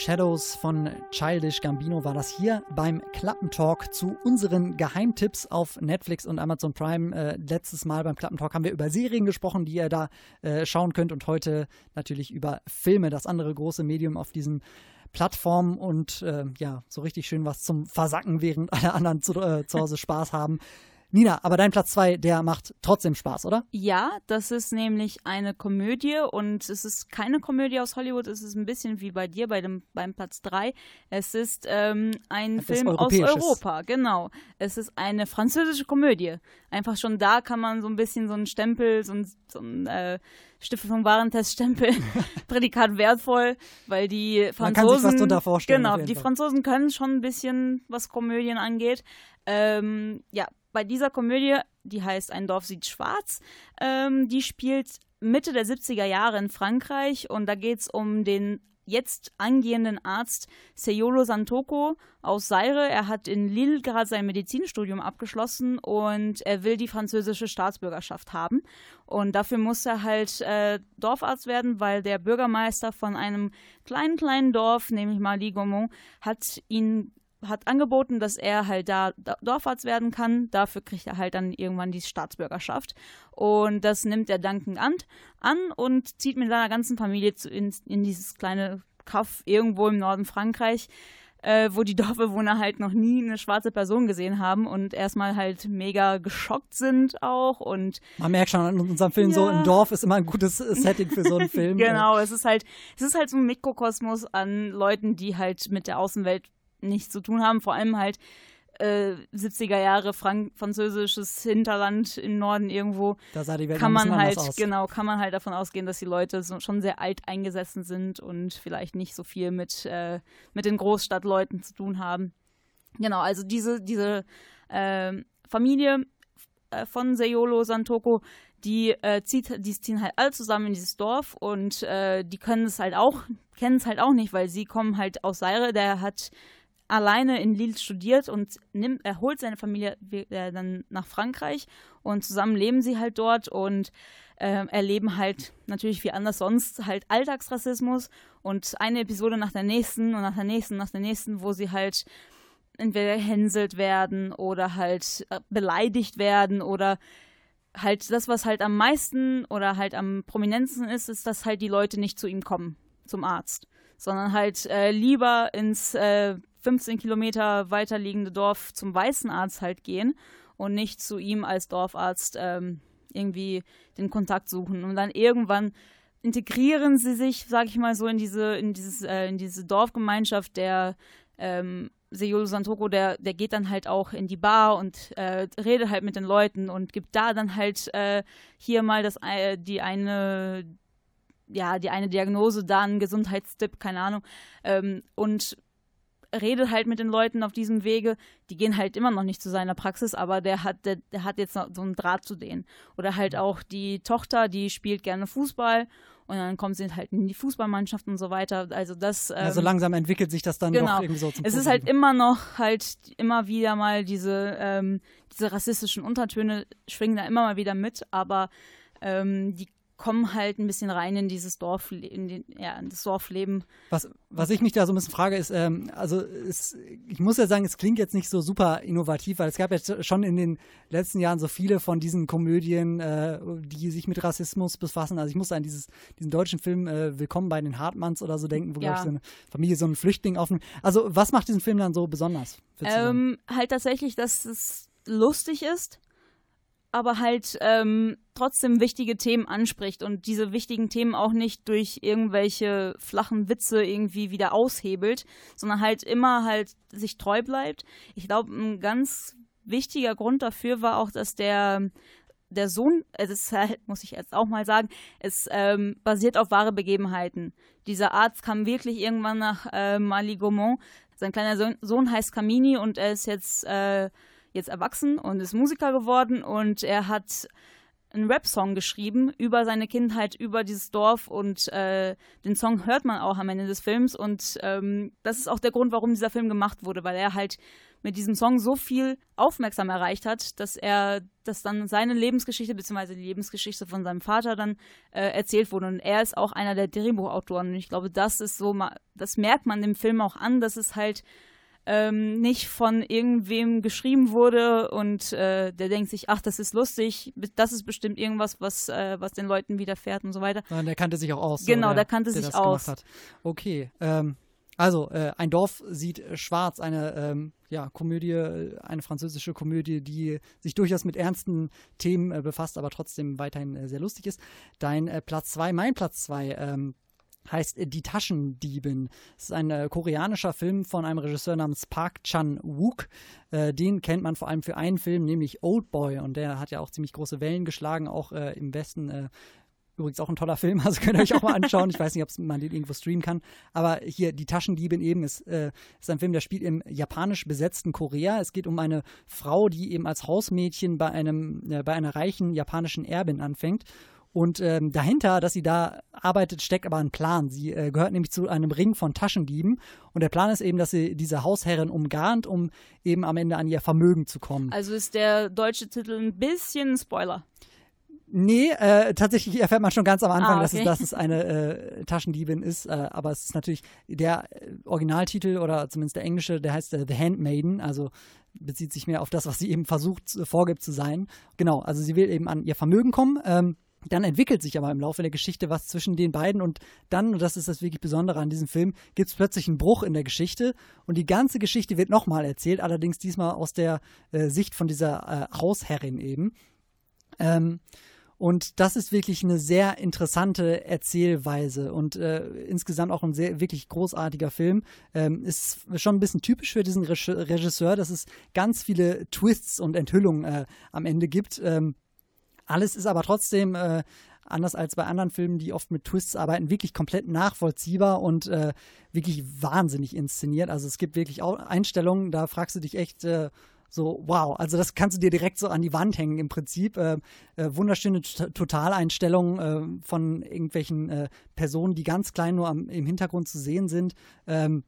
Shadows von Childish Gambino war das hier beim Klappentalk zu unseren Geheimtipps auf Netflix und Amazon Prime. Äh, letztes Mal beim Klappentalk haben wir über Serien gesprochen, die ihr da äh, schauen könnt und heute natürlich über Filme, das andere große Medium auf diesen Plattformen und äh, ja, so richtig schön was zum Versacken, während alle anderen zu, äh, zu Hause Spaß haben. Nina, aber dein Platz 2, der macht trotzdem Spaß, oder? Ja, das ist nämlich eine Komödie und es ist keine Komödie aus Hollywood, es ist ein bisschen wie bei dir bei dem, beim Platz 3. Es ist ähm, ein Etwas Film aus. Europa, genau. Es ist eine französische Komödie. Einfach schon da kann man so ein bisschen so einen Stempel, so ein, so ein äh, Stiftung Warentest-Stempel, Prädikat wertvoll, weil die Franzosen. Man kann sich was drunter vorstellen, Genau, die Fall. Franzosen können schon ein bisschen, was Komödien angeht. Ähm, ja, bei dieser Komödie, die heißt Ein Dorf sieht schwarz, ähm, die spielt Mitte der 70er Jahre in Frankreich und da geht es um den jetzt angehenden Arzt Seyolo Santoko aus Seire. Er hat in Lille gerade sein Medizinstudium abgeschlossen und er will die französische Staatsbürgerschaft haben. Und dafür muss er halt äh, Dorfarzt werden, weil der Bürgermeister von einem kleinen, kleinen Dorf, nämlich Mali Gaumont, hat ihn hat angeboten, dass er halt da Dorfarzt werden kann. Dafür kriegt er halt dann irgendwann die Staatsbürgerschaft. Und das nimmt er dankend an, an und zieht mit seiner ganzen Familie zu, in, in dieses kleine Kaff irgendwo im Norden Frankreich, äh, wo die Dorfbewohner halt noch nie eine schwarze Person gesehen haben und erstmal halt mega geschockt sind auch und Man merkt schon in unserem Film so, Ja. ein Dorf ist immer ein gutes Setting für so einen Film. Genau, es ist halt, es ist halt so ein Mikrokosmos an Leuten, die halt mit der Außenwelt nichts zu tun haben. Vor allem halt äh, 70er Jahre Frank französisches Hinterland im Norden irgendwo, Da sah die Welt kann man halt, aus. genau, kann man halt davon ausgehen, dass die Leute so, schon sehr alt eingesessen sind und vielleicht nicht so viel mit, äh, mit den Großstadtleuten zu tun haben. Genau, also diese, diese ähm, Familie äh, von Seyolo Santoko, die, äh, zieht, die ziehen halt alle zusammen in dieses Dorf und äh, die können es halt auch, kennen es halt auch nicht, weil sie kommen halt aus Seire, der hat alleine in Lille studiert und nimmt, er holt seine Familie äh, dann nach Frankreich und zusammen leben sie halt dort und äh, erleben halt natürlich wie anders sonst halt Alltagsrassismus und eine Episode nach der nächsten und nach der nächsten, nach der nächsten, wo sie halt entweder gehänselt werden oder halt äh, beleidigt werden oder halt das, was halt am meisten oder halt am prominentesten ist, ist, dass halt die Leute nicht zu ihm kommen, zum Arzt, sondern halt äh, lieber ins äh, 15 Kilometer weiter liegende Dorf zum weißen Arzt halt gehen und nicht zu ihm als Dorfarzt ähm, irgendwie den Kontakt suchen. Und dann irgendwann integrieren sie sich, sag ich mal so, in diese, in dieses, äh, in diese Dorfgemeinschaft der ähm, Seyolo Santoko, der, der geht dann halt auch in die Bar und äh, redet halt mit den Leuten und gibt da dann halt äh, hier mal das äh, die eine ja, die eine Diagnose, da ein Gesundheitstipp, keine Ahnung. Ähm, und redet halt mit den Leuten auf diesem Wege. Die gehen halt immer noch nicht zu seiner Praxis, aber der hat, der, der hat jetzt noch so einen Draht zu denen. Oder halt auch die Tochter, die spielt gerne Fußball und dann kommt sie halt in die Fußballmannschaft und so weiter. Also das. Ähm, ja, so langsam entwickelt sich das dann genau. doch irgendwie so zum Es ist halt immer noch halt immer wieder mal diese, ähm, diese rassistischen Untertöne schwingen da immer mal wieder mit, aber ähm, die kommen halt ein bisschen rein in dieses Dorf, in, den, ja, in das Dorfleben. Was, was ich mich da so ein bisschen frage, ist, ähm, also es, ich muss ja sagen, es klingt jetzt nicht so super innovativ, weil es gab jetzt schon in den letzten Jahren so viele von diesen Komödien, äh, die sich mit Rassismus befassen. Also ich muss an dieses, diesen deutschen Film äh, Willkommen bei den Hartmanns oder so denken, wo, Ja. glaube ich, so eine Familie so einen Flüchtling aufnimmt. Also was macht diesen Film dann so besonders? Ähm, halt tatsächlich, dass es lustig ist, aber halt ähm, trotzdem wichtige Themen anspricht und diese wichtigen Themen auch nicht durch irgendwelche flachen Witze irgendwie wieder aushebelt, sondern halt immer halt sich treu bleibt. Ich glaube, ein ganz wichtiger Grund dafür war auch, dass der der Sohn, es ist halt, muss ich jetzt auch mal sagen, es ähm, basiert auf wahre Begebenheiten. Dieser Arzt kam wirklich irgendwann nach äh, Mali Gaumont. Sein kleiner Sohn, Sohn heißt Kamini und er ist jetzt, äh, jetzt erwachsen und ist Musiker geworden und er hat einen Rap-Song geschrieben über seine Kindheit, über dieses Dorf und äh, den Song hört man auch am Ende des Films und ähm, das ist auch der Grund, warum dieser Film gemacht wurde, weil er halt mit diesem Song so viel Aufmerksam erreicht hat, dass er, dass dann seine Lebensgeschichte beziehungsweise die Lebensgeschichte von seinem Vater dann äh, erzählt wurde. Und er ist auch einer der Drehbuchautoren und ich glaube, das ist so, das merkt man dem Film auch an, dass es halt ähm, nicht von irgendwem geschrieben wurde und äh, der denkt sich, ach, das ist lustig, das ist bestimmt irgendwas, was, äh, was den Leuten widerfährt und so weiter. Sondern der kannte sich auch aus. so, Genau, der kannte der sich das aus. Hat. Okay, ähm, also äh, ein Dorf sieht schwarz, eine ähm, ja, Komödie, äh, eine französische Komödie, die sich durchaus mit ernsten Themen äh, befasst, aber trotzdem weiterhin äh, sehr lustig ist. Dein Platz zwei, mein Platz zwei, ähm, heißt äh, Die Taschendiebin. Es ist ein äh, koreanischer Film von einem Regisseur namens Park Chan-wook. Äh, den kennt man vor allem für einen Film, nämlich Old Boy. Und der hat ja auch ziemlich große Wellen geschlagen, auch äh, im Westen. Äh, Übrigens auch ein toller Film, also könnt ihr euch auch mal anschauen. Ich weiß nicht, ob man den irgendwo streamen kann. Aber hier, Die Taschendiebin eben ist, äh, ist ein Film, der spielt im japanisch besetzten Korea. Es geht um eine Frau, die eben als Hausmädchen bei, einem, äh, bei einer reichen japanischen Erbin anfängt. Und ähm, dahinter, dass sie da arbeitet, steckt aber ein Plan. Sie äh, gehört nämlich zu einem Ring von Taschendieben. Und der Plan ist eben, dass sie diese Hausherrin umgarnt, um eben am Ende an ihr Vermögen zu kommen. Also ist der deutsche Titel ein bisschen ein Spoiler. Nee, äh, tatsächlich erfährt man schon ganz am Anfang, Ah, dass, es, okay. dass es eine äh, Taschendiebin ist. Äh, aber es ist natürlich der äh, Originaltitel oder zumindest der englische, der heißt äh, The Handmaiden, also bezieht sich mehr auf das, was sie eben versucht, äh, vorgibt zu sein. Genau, also sie will eben an ihr Vermögen kommen. Ähm, dann entwickelt sich aber im Laufe der Geschichte was zwischen den beiden und dann, und das ist das wirklich Besondere an diesem Film, gibt es plötzlich einen Bruch in der Geschichte und die ganze Geschichte wird nochmal erzählt, allerdings diesmal aus der äh, Sicht von dieser äh, Hausherrin eben. Ähm, Und das ist wirklich eine sehr interessante Erzählweise und äh, insgesamt auch ein sehr wirklich großartiger Film. Ähm, ist schon ein bisschen typisch für diesen Reg- Regisseur, dass es ganz viele Twists und Enthüllungen äh, am Ende gibt. Ähm, alles ist aber trotzdem äh, anders als bei anderen Filmen, die oft mit Twists arbeiten, wirklich komplett nachvollziehbar und äh, wirklich wahnsinnig inszeniert. Also es gibt wirklich auch Einstellungen, da fragst du dich echt äh, so, wow, also das kannst du dir direkt so an die Wand hängen im Prinzip. Äh, äh, wunderschöne T- Totaleinstellungen äh, von irgendwelchen äh, Personen, die ganz klein nur am, im Hintergrund zu sehen sind. Ähm,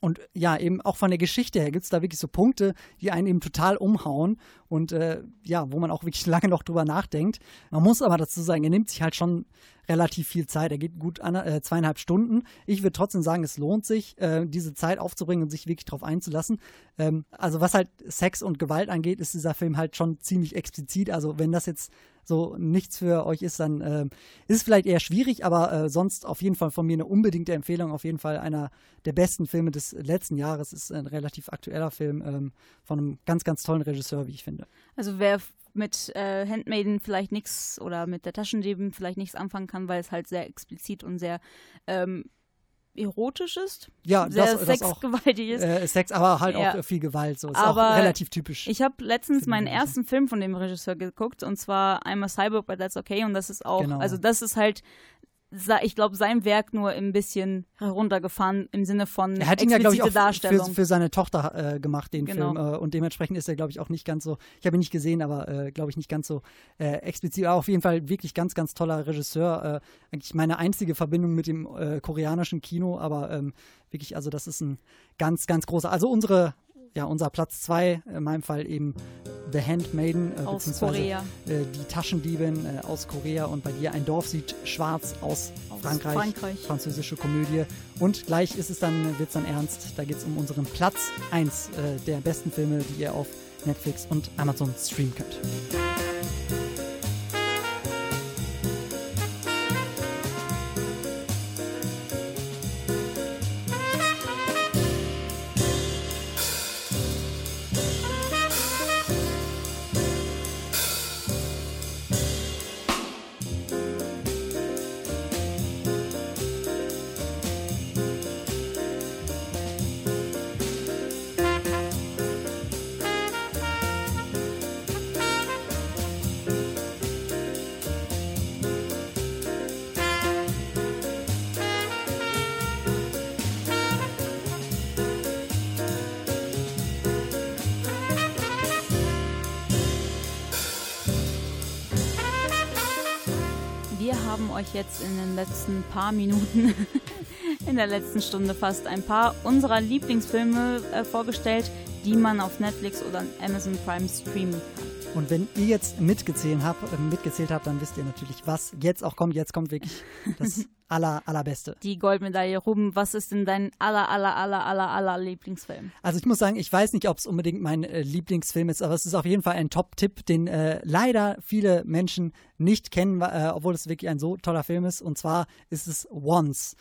und ja, eben auch von der Geschichte her gibt es da wirklich so Punkte, die einen eben total umhauen und äh, ja, wo man auch wirklich lange noch drüber nachdenkt. Man muss aber dazu sagen, er nimmt sich halt schon relativ viel Zeit. Er geht gut an, äh, zweieinhalb Stunden. Ich würde trotzdem sagen, es lohnt sich, äh, diese Zeit aufzubringen und sich wirklich darauf einzulassen. Ähm, also was halt Sex und Gewalt angeht, ist dieser Film halt schon ziemlich explizit. Also wenn das jetzt so nichts für euch ist, dann äh, ist es vielleicht eher schwierig, aber äh, sonst auf jeden Fall von mir eine unbedingte Empfehlung. Auf jeden Fall einer der besten Filme des letzten Jahres. Ist ein relativ aktueller Film ähm, von einem ganz, ganz tollen Regisseur, wie ich finde. Also wer mit äh, Handmaiden vielleicht nichts oder mit der Taschendieben vielleicht nichts anfangen kann, weil es halt sehr explizit und sehr ähm, erotisch ist. Ja, sehr das, sexgewaltig ist. Äh, Sex, aber halt Ja. auch viel Gewalt. So ist Aber auch relativ typisch. Ich habe letztens meinen Regisseur. ersten Film von dem Regisseur geguckt und zwar I'm a Cyborg, but that's okay. Und das ist auch, Genau. also das ist halt, ich glaube, sein Werk nur ein bisschen heruntergefahren im Sinne von Er hat ihn ja, glaube ich, auch für, für seine Tochter äh, gemacht, den Genau. Film. Äh, und dementsprechend ist er, glaube ich, auch nicht ganz so, ich habe ihn nicht gesehen, aber äh, glaube ich nicht ganz so äh, explizit. Aber auf jeden Fall wirklich ganz, ganz toller Regisseur. Äh, eigentlich meine einzige Verbindung mit dem äh, koreanischen Kino, aber ähm, wirklich, also das ist ein ganz, ganz großer, also unsere, ja, unser Platz zwei, in meinem Fall eben The Handmaiden, äh, Aus beziehungsweise Korea. Äh, die Taschendiebin äh, aus Korea und bei dir ein Dorf sieht schwarz aus, Aus Frankreich, Frankreich. französische Komödie. Und gleich ist es dann, wird es dann ernst. Da geht es um unseren Platz 1 äh, der besten Filme, die ihr auf Netflix und Amazon streamen könnt. Jetzt in den letzten paar Minuten, in der letzten Stunde fast, ein paar unserer Lieblingsfilme äh, vorgestellt, die man auf Netflix oder Amazon Prime streamen kann. Und wenn ihr jetzt mitgezählt habt, äh, mitgezählt habt, dann wisst ihr natürlich, was jetzt auch kommt. Jetzt kommt wirklich das aller, allerbeste. Die Goldmedaille. Ruben, was ist denn dein aller, aller, aller, aller, aller Lieblingsfilm? Also ich muss sagen, ich weiß nicht, ob es unbedingt mein äh, Lieblingsfilm ist, aber es ist auf jeden Fall ein Top-Tipp, den äh, leider viele Menschen nicht kennen, äh, obwohl es wirklich ein so toller Film ist. Und zwar ist es Once.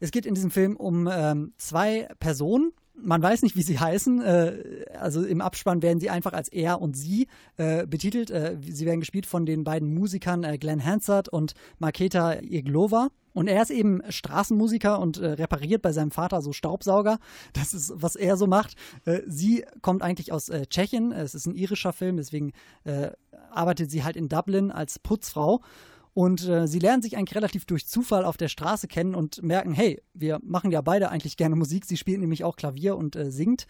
Es geht in diesem Film um ähm, zwei Personen. Man weiß nicht, wie sie heißen. Äh, also im Abspann werden sie einfach als er und sie äh, betitelt. Äh, sie werden gespielt von den beiden Musikern Glenn Hansard und Marketa Iglova. Und er ist eben Straßenmusiker und äh, repariert bei seinem Vater so Staubsauger. Das ist, was er so macht. Äh, sie kommt eigentlich aus äh, Tschechien. Es ist ein irischer Film, deswegen arbeitet sie halt in Dublin als Putzfrau. Und äh, sie lernen sich eigentlich relativ durch Zufall auf der Straße kennen und merken, hey, wir machen ja beide eigentlich gerne Musik. Sie spielt nämlich auch Klavier und äh, singt.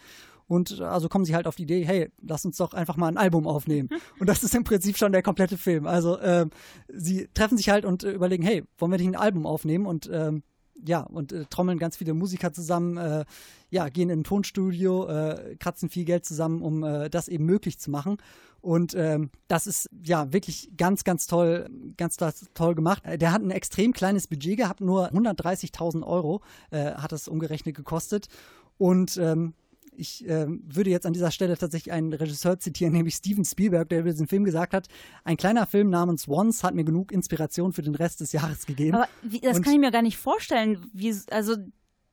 Und äh, also kommen sie halt auf die Idee, hey, lass uns doch einfach mal ein Album aufnehmen. Und das ist im Prinzip schon der komplette Film. Also ähm, sie treffen sich halt und äh, überlegen, hey, wollen wir nicht ein Album aufnehmen? Und ähm, ja, und äh, trommeln ganz viele Musiker zusammen, äh, ja, gehen in ein Tonstudio, äh, kratzen viel Geld zusammen, um äh, das eben möglich zu machen. Und ähm, das ist ja wirklich ganz, ganz toll, ganz das- toll gemacht. Äh, Der hat ein extrem kleines Budget gehabt, nur 130.000 Euro äh, hat es umgerechnet gekostet. Und ähm, ich ähm, würde jetzt an dieser Stelle tatsächlich einen Regisseur zitieren, nämlich Steven Spielberg, der über diesen Film gesagt hat, ein kleiner Film namens Once hat mir genug Inspiration für den Rest des Jahres gegeben. Aber wie, das Und- kann ich mir gar nicht vorstellen. Wie, also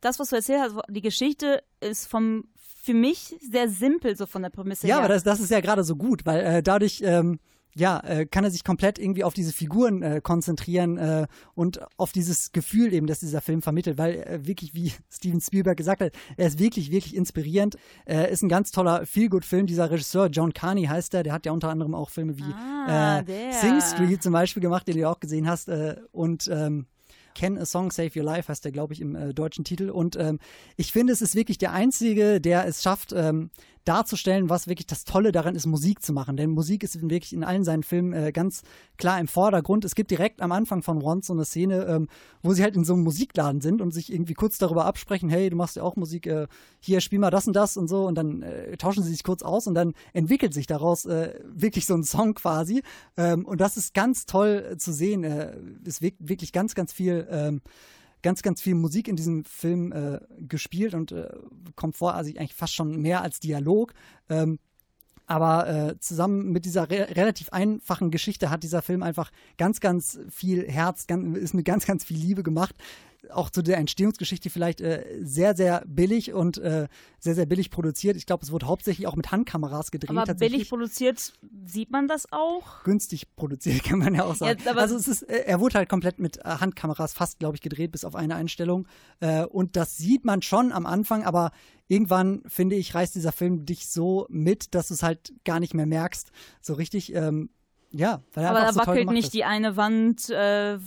das, was du erzählt hast, die Geschichte ist vom für mich sehr simpel so von der Prämisse Ja, her. aber das, das ist ja gerade so gut, weil äh, dadurch, ähm, ja, äh, kann er sich komplett irgendwie auf diese Figuren äh, konzentrieren äh, und auf dieses Gefühl eben, das dieser Film vermittelt, weil äh, wirklich, wie Steven Spielberg gesagt hat, er ist wirklich, wirklich inspirierend. Er ist ein ganz toller Feelgood-Film. Dieser Regisseur, John Carney heißt er, der hat ja unter anderem auch Filme wie Ah, äh. Sing Street zum Beispiel gemacht, den du ja auch gesehen hast. Äh, und ähm, Can a Song Save Your Life heißt der, glaube ich, im äh, deutschen Titel. Und ähm, ich finde, es ist wirklich der Einzige, der es schafft, ähm, darzustellen, was wirklich das Tolle daran ist, Musik zu machen. Denn Musik ist wirklich in allen seinen Filmen äh, ganz klar im Vordergrund. Es gibt direkt am Anfang von Once so eine Szene, ähm, wo sie halt in so einem Musikladen sind und sich irgendwie kurz darüber absprechen, hey, du machst ja auch Musik, äh, hier spiel mal das und das und so und dann äh, tauschen sie sich kurz aus und dann entwickelt sich daraus äh, wirklich so ein Song quasi. Ähm, und das ist ganz toll äh, zu sehen. Äh, es wirkt wirklich ganz, ganz viel ähm, ganz, ganz viel Musik in diesem Film äh, gespielt und äh, kommt vor, also eigentlich fast schon mehr als Dialog. Ähm, aber äh, zusammen mit dieser re relativ einfachen Geschichte hat dieser Film einfach ganz, ganz viel Herz, ganz, ist mit ganz, ganz viel Liebe gemacht. Auch zu der Entstehungsgeschichte vielleicht äh, sehr, sehr billig und äh, sehr, sehr billig produziert. Ich glaube, es wurde hauptsächlich auch mit Handkameras gedreht. Aber billig produziert, sieht man das auch? günstig produziert, kann man ja auch sagen. Ja, also es ist, äh, er wurde halt komplett mit äh, Handkameras fast, glaube ich, gedreht, bis auf eine Einstellung. Äh, und das sieht man schon am Anfang, aber irgendwann, finde ich, reißt dieser Film dich so mit, dass du es halt gar nicht mehr merkst. So richtig, ähm, ja, weil er Aber da so wackelt nicht ist. die eine Wand äh,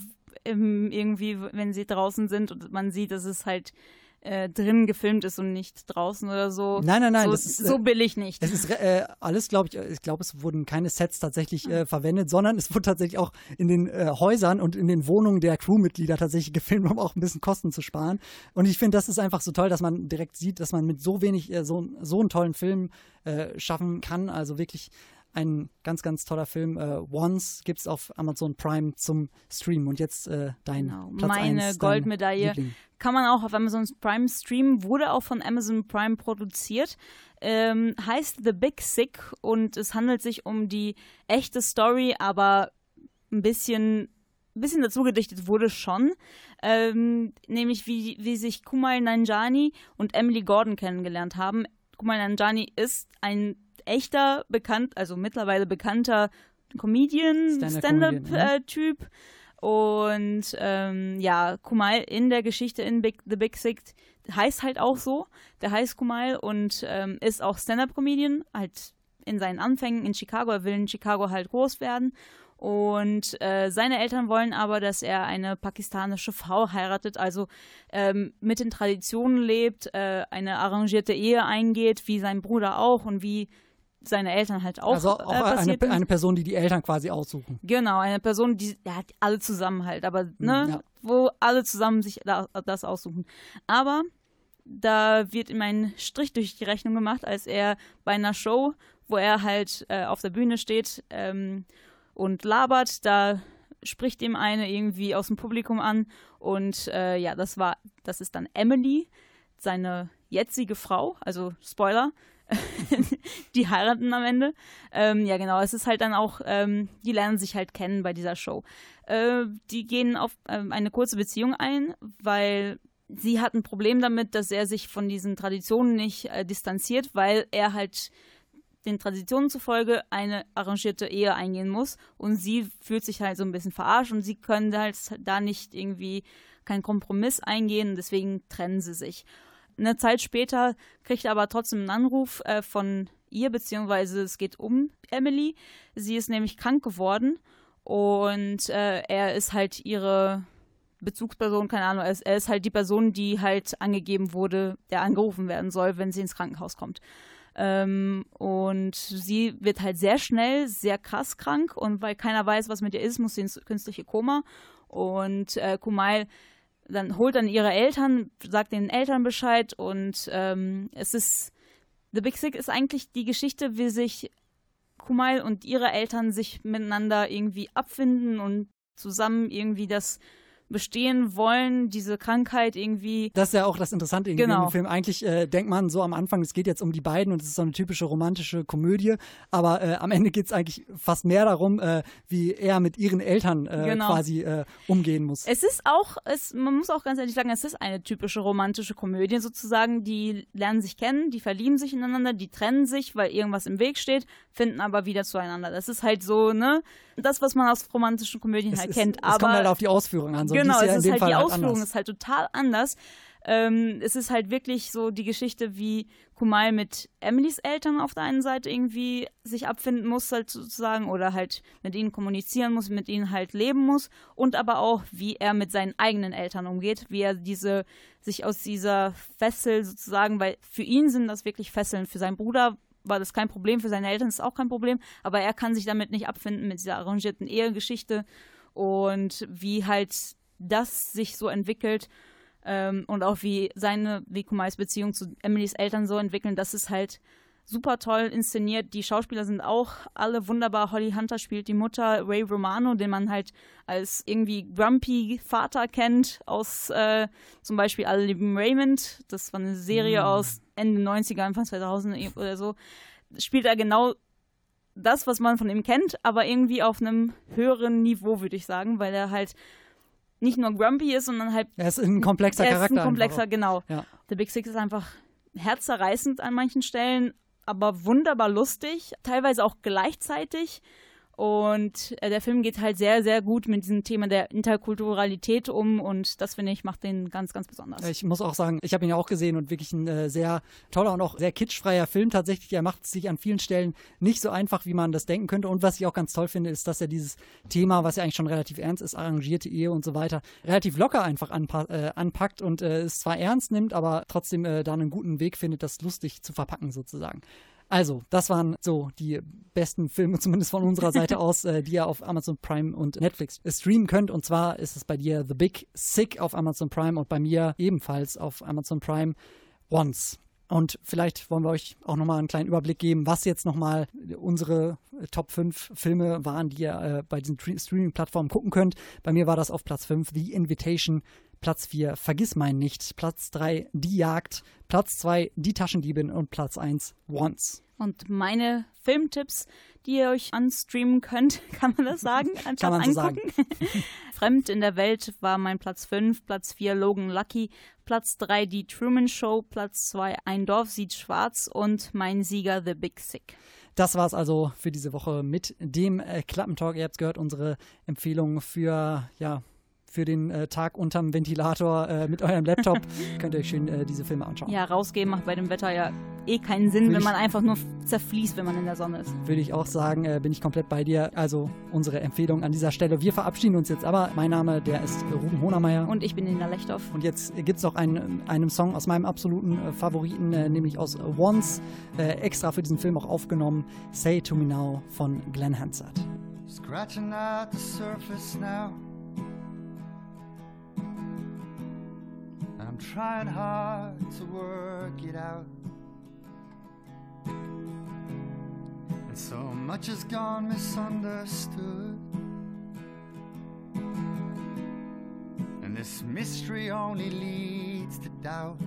im, irgendwie, wenn sie draußen sind und man sieht, dass es halt äh, drin gefilmt ist und nicht draußen oder so. Nein, nein, nein, So, das ist, äh, so billig nicht. Es ist äh, alles, glaube ich, äh, ich glaube, es wurden keine Sets tatsächlich äh, verwendet, sondern es wurde tatsächlich auch in den äh, Häusern und in den Wohnungen der Crewmitglieder tatsächlich gefilmt, um auch ein bisschen Kosten zu sparen. Und ich finde, das ist einfach so toll, dass man direkt sieht, dass man mit so wenig, äh, so, so einen tollen Film äh, schaffen kann. Also wirklich ein ganz, ganz toller Film. Äh, Once gibt es auf Amazon Prime zum Streamen. Und jetzt äh, dein Genau. Platz Meine eins, dein Goldmedaille. Liebling. Kann man auch auf Amazon Prime streamen, wurde auch von Amazon Prime produziert. Ähm, heißt The Big Sick und es handelt sich um die echte Story, aber ein bisschen, ein bisschen dazu gedichtet wurde schon. Ähm, nämlich wie, wie sich Kumail Nanjiani und Emily Gordon kennengelernt haben. Kumail Nanjiani ist ein echter, bekannt, also mittlerweile bekannter Comedian, Stand-up-Typ. Und ähm, ja, Kumail in der Geschichte in Big, The Big Sick heißt halt auch so. Der heißt Kumail und ähm, ist auch Stand-up-Comedian, halt in seinen Anfängen in Chicago. Er will in Chicago halt groß werden. Und äh, seine Eltern wollen aber, dass er eine pakistanische Frau heiratet, also ähm, mit den Traditionen lebt, äh, eine arrangierte Ehe eingeht, wie sein Bruder auch und wie seine Eltern halt auch, Also auch äh, eine, eine Person, die die Eltern quasi aussuchen. Genau, eine Person, die ja, alle zusammen halt, aber ne, ja. wo alle zusammen sich da, das aussuchen. Aber da wird ihm ein Strich durch die Rechnung gemacht, als er bei einer Show, wo er halt äh, auf der Bühne steht ähm, und labert, da spricht ihm eine irgendwie aus dem Publikum an und äh, ja, das war, das ist dann Emily, seine jetzige Frau, also Spoiler, die heiraten am Ende. Ähm, ja, genau, es ist halt dann auch, ähm, die lernen sich halt kennen bei dieser Show. Äh, die gehen auf ähm, eine kurze Beziehung ein, weil sie hat ein Problem damit, dass er sich von diesen Traditionen nicht äh, distanziert, weil er halt den Traditionen zufolge eine arrangierte Ehe eingehen muss und sie fühlt sich halt so ein bisschen verarscht und sie können halt da nicht irgendwie keinen Kompromiss eingehen, deswegen trennen sie sich. Eine Zeit später kriegt er aber trotzdem einen Anruf äh, von ihr, beziehungsweise es geht um Emily. Sie ist nämlich krank geworden und äh, er ist halt ihre Bezugsperson, keine Ahnung, er ist, er ist halt die Person, die halt angegeben wurde, der angerufen werden soll, wenn sie ins Krankenhaus kommt. Ähm, und sie wird halt sehr schnell, sehr krass krank und weil keiner weiß, was mit ihr ist, muss sie ins künstliche Koma. Und äh, Kumail dann holt dann ihre Eltern, sagt den Eltern Bescheid und ähm, es ist The Big Sick ist eigentlich die Geschichte, wie sich Kumail und ihre Eltern sich miteinander irgendwie abfinden und zusammen irgendwie das bestehen wollen, diese Krankheit irgendwie. Das ist ja auch das Interessante irgendwie Genau. im Film. Eigentlich äh, denkt man so am Anfang, es geht jetzt um die beiden und es ist so eine typische romantische Komödie, aber äh, am Ende geht es eigentlich fast mehr darum, äh, wie er mit ihren Eltern äh, Genau. quasi äh, umgehen muss. Es ist auch, es, man muss auch ganz ehrlich sagen, es ist eine typische romantische Komödie sozusagen. Die lernen sich kennen, die verlieben sich ineinander, die trennen sich, weil irgendwas im Weg steht, finden aber wieder zueinander. Das ist halt so, ne, das, was man aus romantischen Komödien es halt ist, kennt. es aber kommt halt auf die Ausführung an. So, genau, es ist halt Fall die halt Ausführung anders. ist halt total anders. Ähm, es ist halt wirklich so die Geschichte, wie Kumal mit Emilys Eltern auf der einen Seite irgendwie sich abfinden muss, halt sozusagen, oder halt mit ihnen kommunizieren muss, mit ihnen halt leben muss und aber auch, wie er mit seinen eigenen Eltern umgeht, wie er diese, sich aus dieser Fessel sozusagen, weil für ihn sind das wirklich Fesseln, für seinen Bruder war das kein Problem, für seine Eltern ist es auch kein Problem, aber er kann sich damit nicht abfinden, mit dieser arrangierten Ehegeschichte und wie halt das sich so entwickelt ähm, und auch wie seine, wie Kumais Beziehung zu Emilys Eltern so entwickeln, das ist halt super toll inszeniert. Die Schauspieler sind auch alle wunderbar. Holly Hunter spielt die Mutter, Ray Romano, den man halt als irgendwie grumpy Vater kennt, aus äh, zum Beispiel Alle lieben Raymond. Das war eine Serie Mm. aus Ende 90er, Anfang 2000 oder so. Spielt er genau das, was man von ihm kennt, aber irgendwie auf einem höheren Niveau, würde ich sagen, weil er halt nicht nur grumpy ist, sondern halt Er ist ein komplexer er Charakter. ist ein komplexer, genau. Ja. The Big Six ist einfach herzzerreißend an manchen Stellen, aber wunderbar lustig, teilweise auch gleichzeitig. Und äh, der Film geht halt sehr, sehr gut mit diesem Thema der Interkulturalität um und das finde ich macht den ganz, ganz besonders. Ich muss auch sagen, ich habe ihn ja auch gesehen und wirklich ein äh, sehr toller und auch sehr kitschfreier Film tatsächlich. Er macht es sich an vielen Stellen nicht so einfach, wie man das denken könnte. Und was ich auch ganz toll finde, ist, dass er dieses Thema, was ja eigentlich schon relativ ernst ist, arrangierte Ehe und so weiter, relativ locker einfach anpa äh, anpackt und äh, es zwar ernst nimmt, aber trotzdem äh, da einen guten Weg findet, das lustig zu verpacken sozusagen. Also, das waren so die besten Filme, zumindest von unserer Seite aus, äh, die ihr auf Amazon Prime und Netflix streamen könnt. Und zwar ist es bei dir The Big Sick auf Amazon Prime und bei mir ebenfalls auf Amazon Prime Once. Und vielleicht wollen wir euch auch nochmal einen kleinen Überblick geben, was jetzt nochmal unsere äh, Top 5 Filme waren, die ihr äh, bei diesen Tre- Streaming-Plattformen gucken könnt. Bei mir war das auf Platz 5 The Invitation, Platz 4 Vergiss mein nicht, Platz 3 Die Jagd, Platz 2 Die Taschendiebin und Platz 1 Once. Und meine Filmtipps, die ihr euch anstreamen könnt, kann man das sagen? Kann man so angucken? Fremd in der Welt war mein Platz 5, Platz 4 Logan Lucky, Platz 3 Die Truman Show, Platz 2 Ein Dorf sieht schwarz und mein Sieger The Big Sick. Das war's also für diese Woche mit dem äh, Klappentalk. Ihr habt's gehört, unsere Empfehlung für, ja, für den äh, Tag unterm Ventilator äh, mit eurem Laptop. Könnt ihr euch schön äh, diese Filme anschauen. Ja, rausgehen macht bei dem Wetter ja eh keinen Sinn, Will wenn ich- man einfach nur zerfließt, wenn man in der Sonne ist. Würde ich auch sagen, äh, bin ich komplett bei dir. Also unsere Empfehlung an dieser Stelle. Wir verabschieden uns jetzt aber. Mein Name, der ist Ruben Honermeier. Und ich bin Nina Lechthoff. Und jetzt gibt es noch einen, einen Song aus meinem absoluten äh, Favoriten, äh, nämlich aus Once, äh, extra für diesen Film auch aufgenommen. Say to Me Now von Glenn Hansard. Scratching at the surface now. Trying hard to work it out. And so much has gone misunderstood. And this mystery only leads to doubt.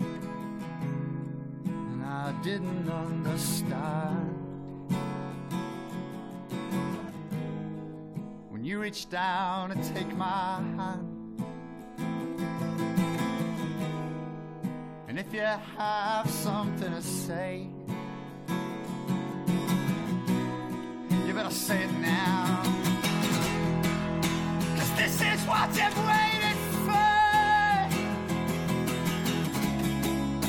And I didn't understand. when you reach down and take my hand. If you have something to say, you better say it now. Cause this is what you've waited for.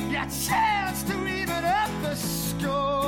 Your chance to even up the score.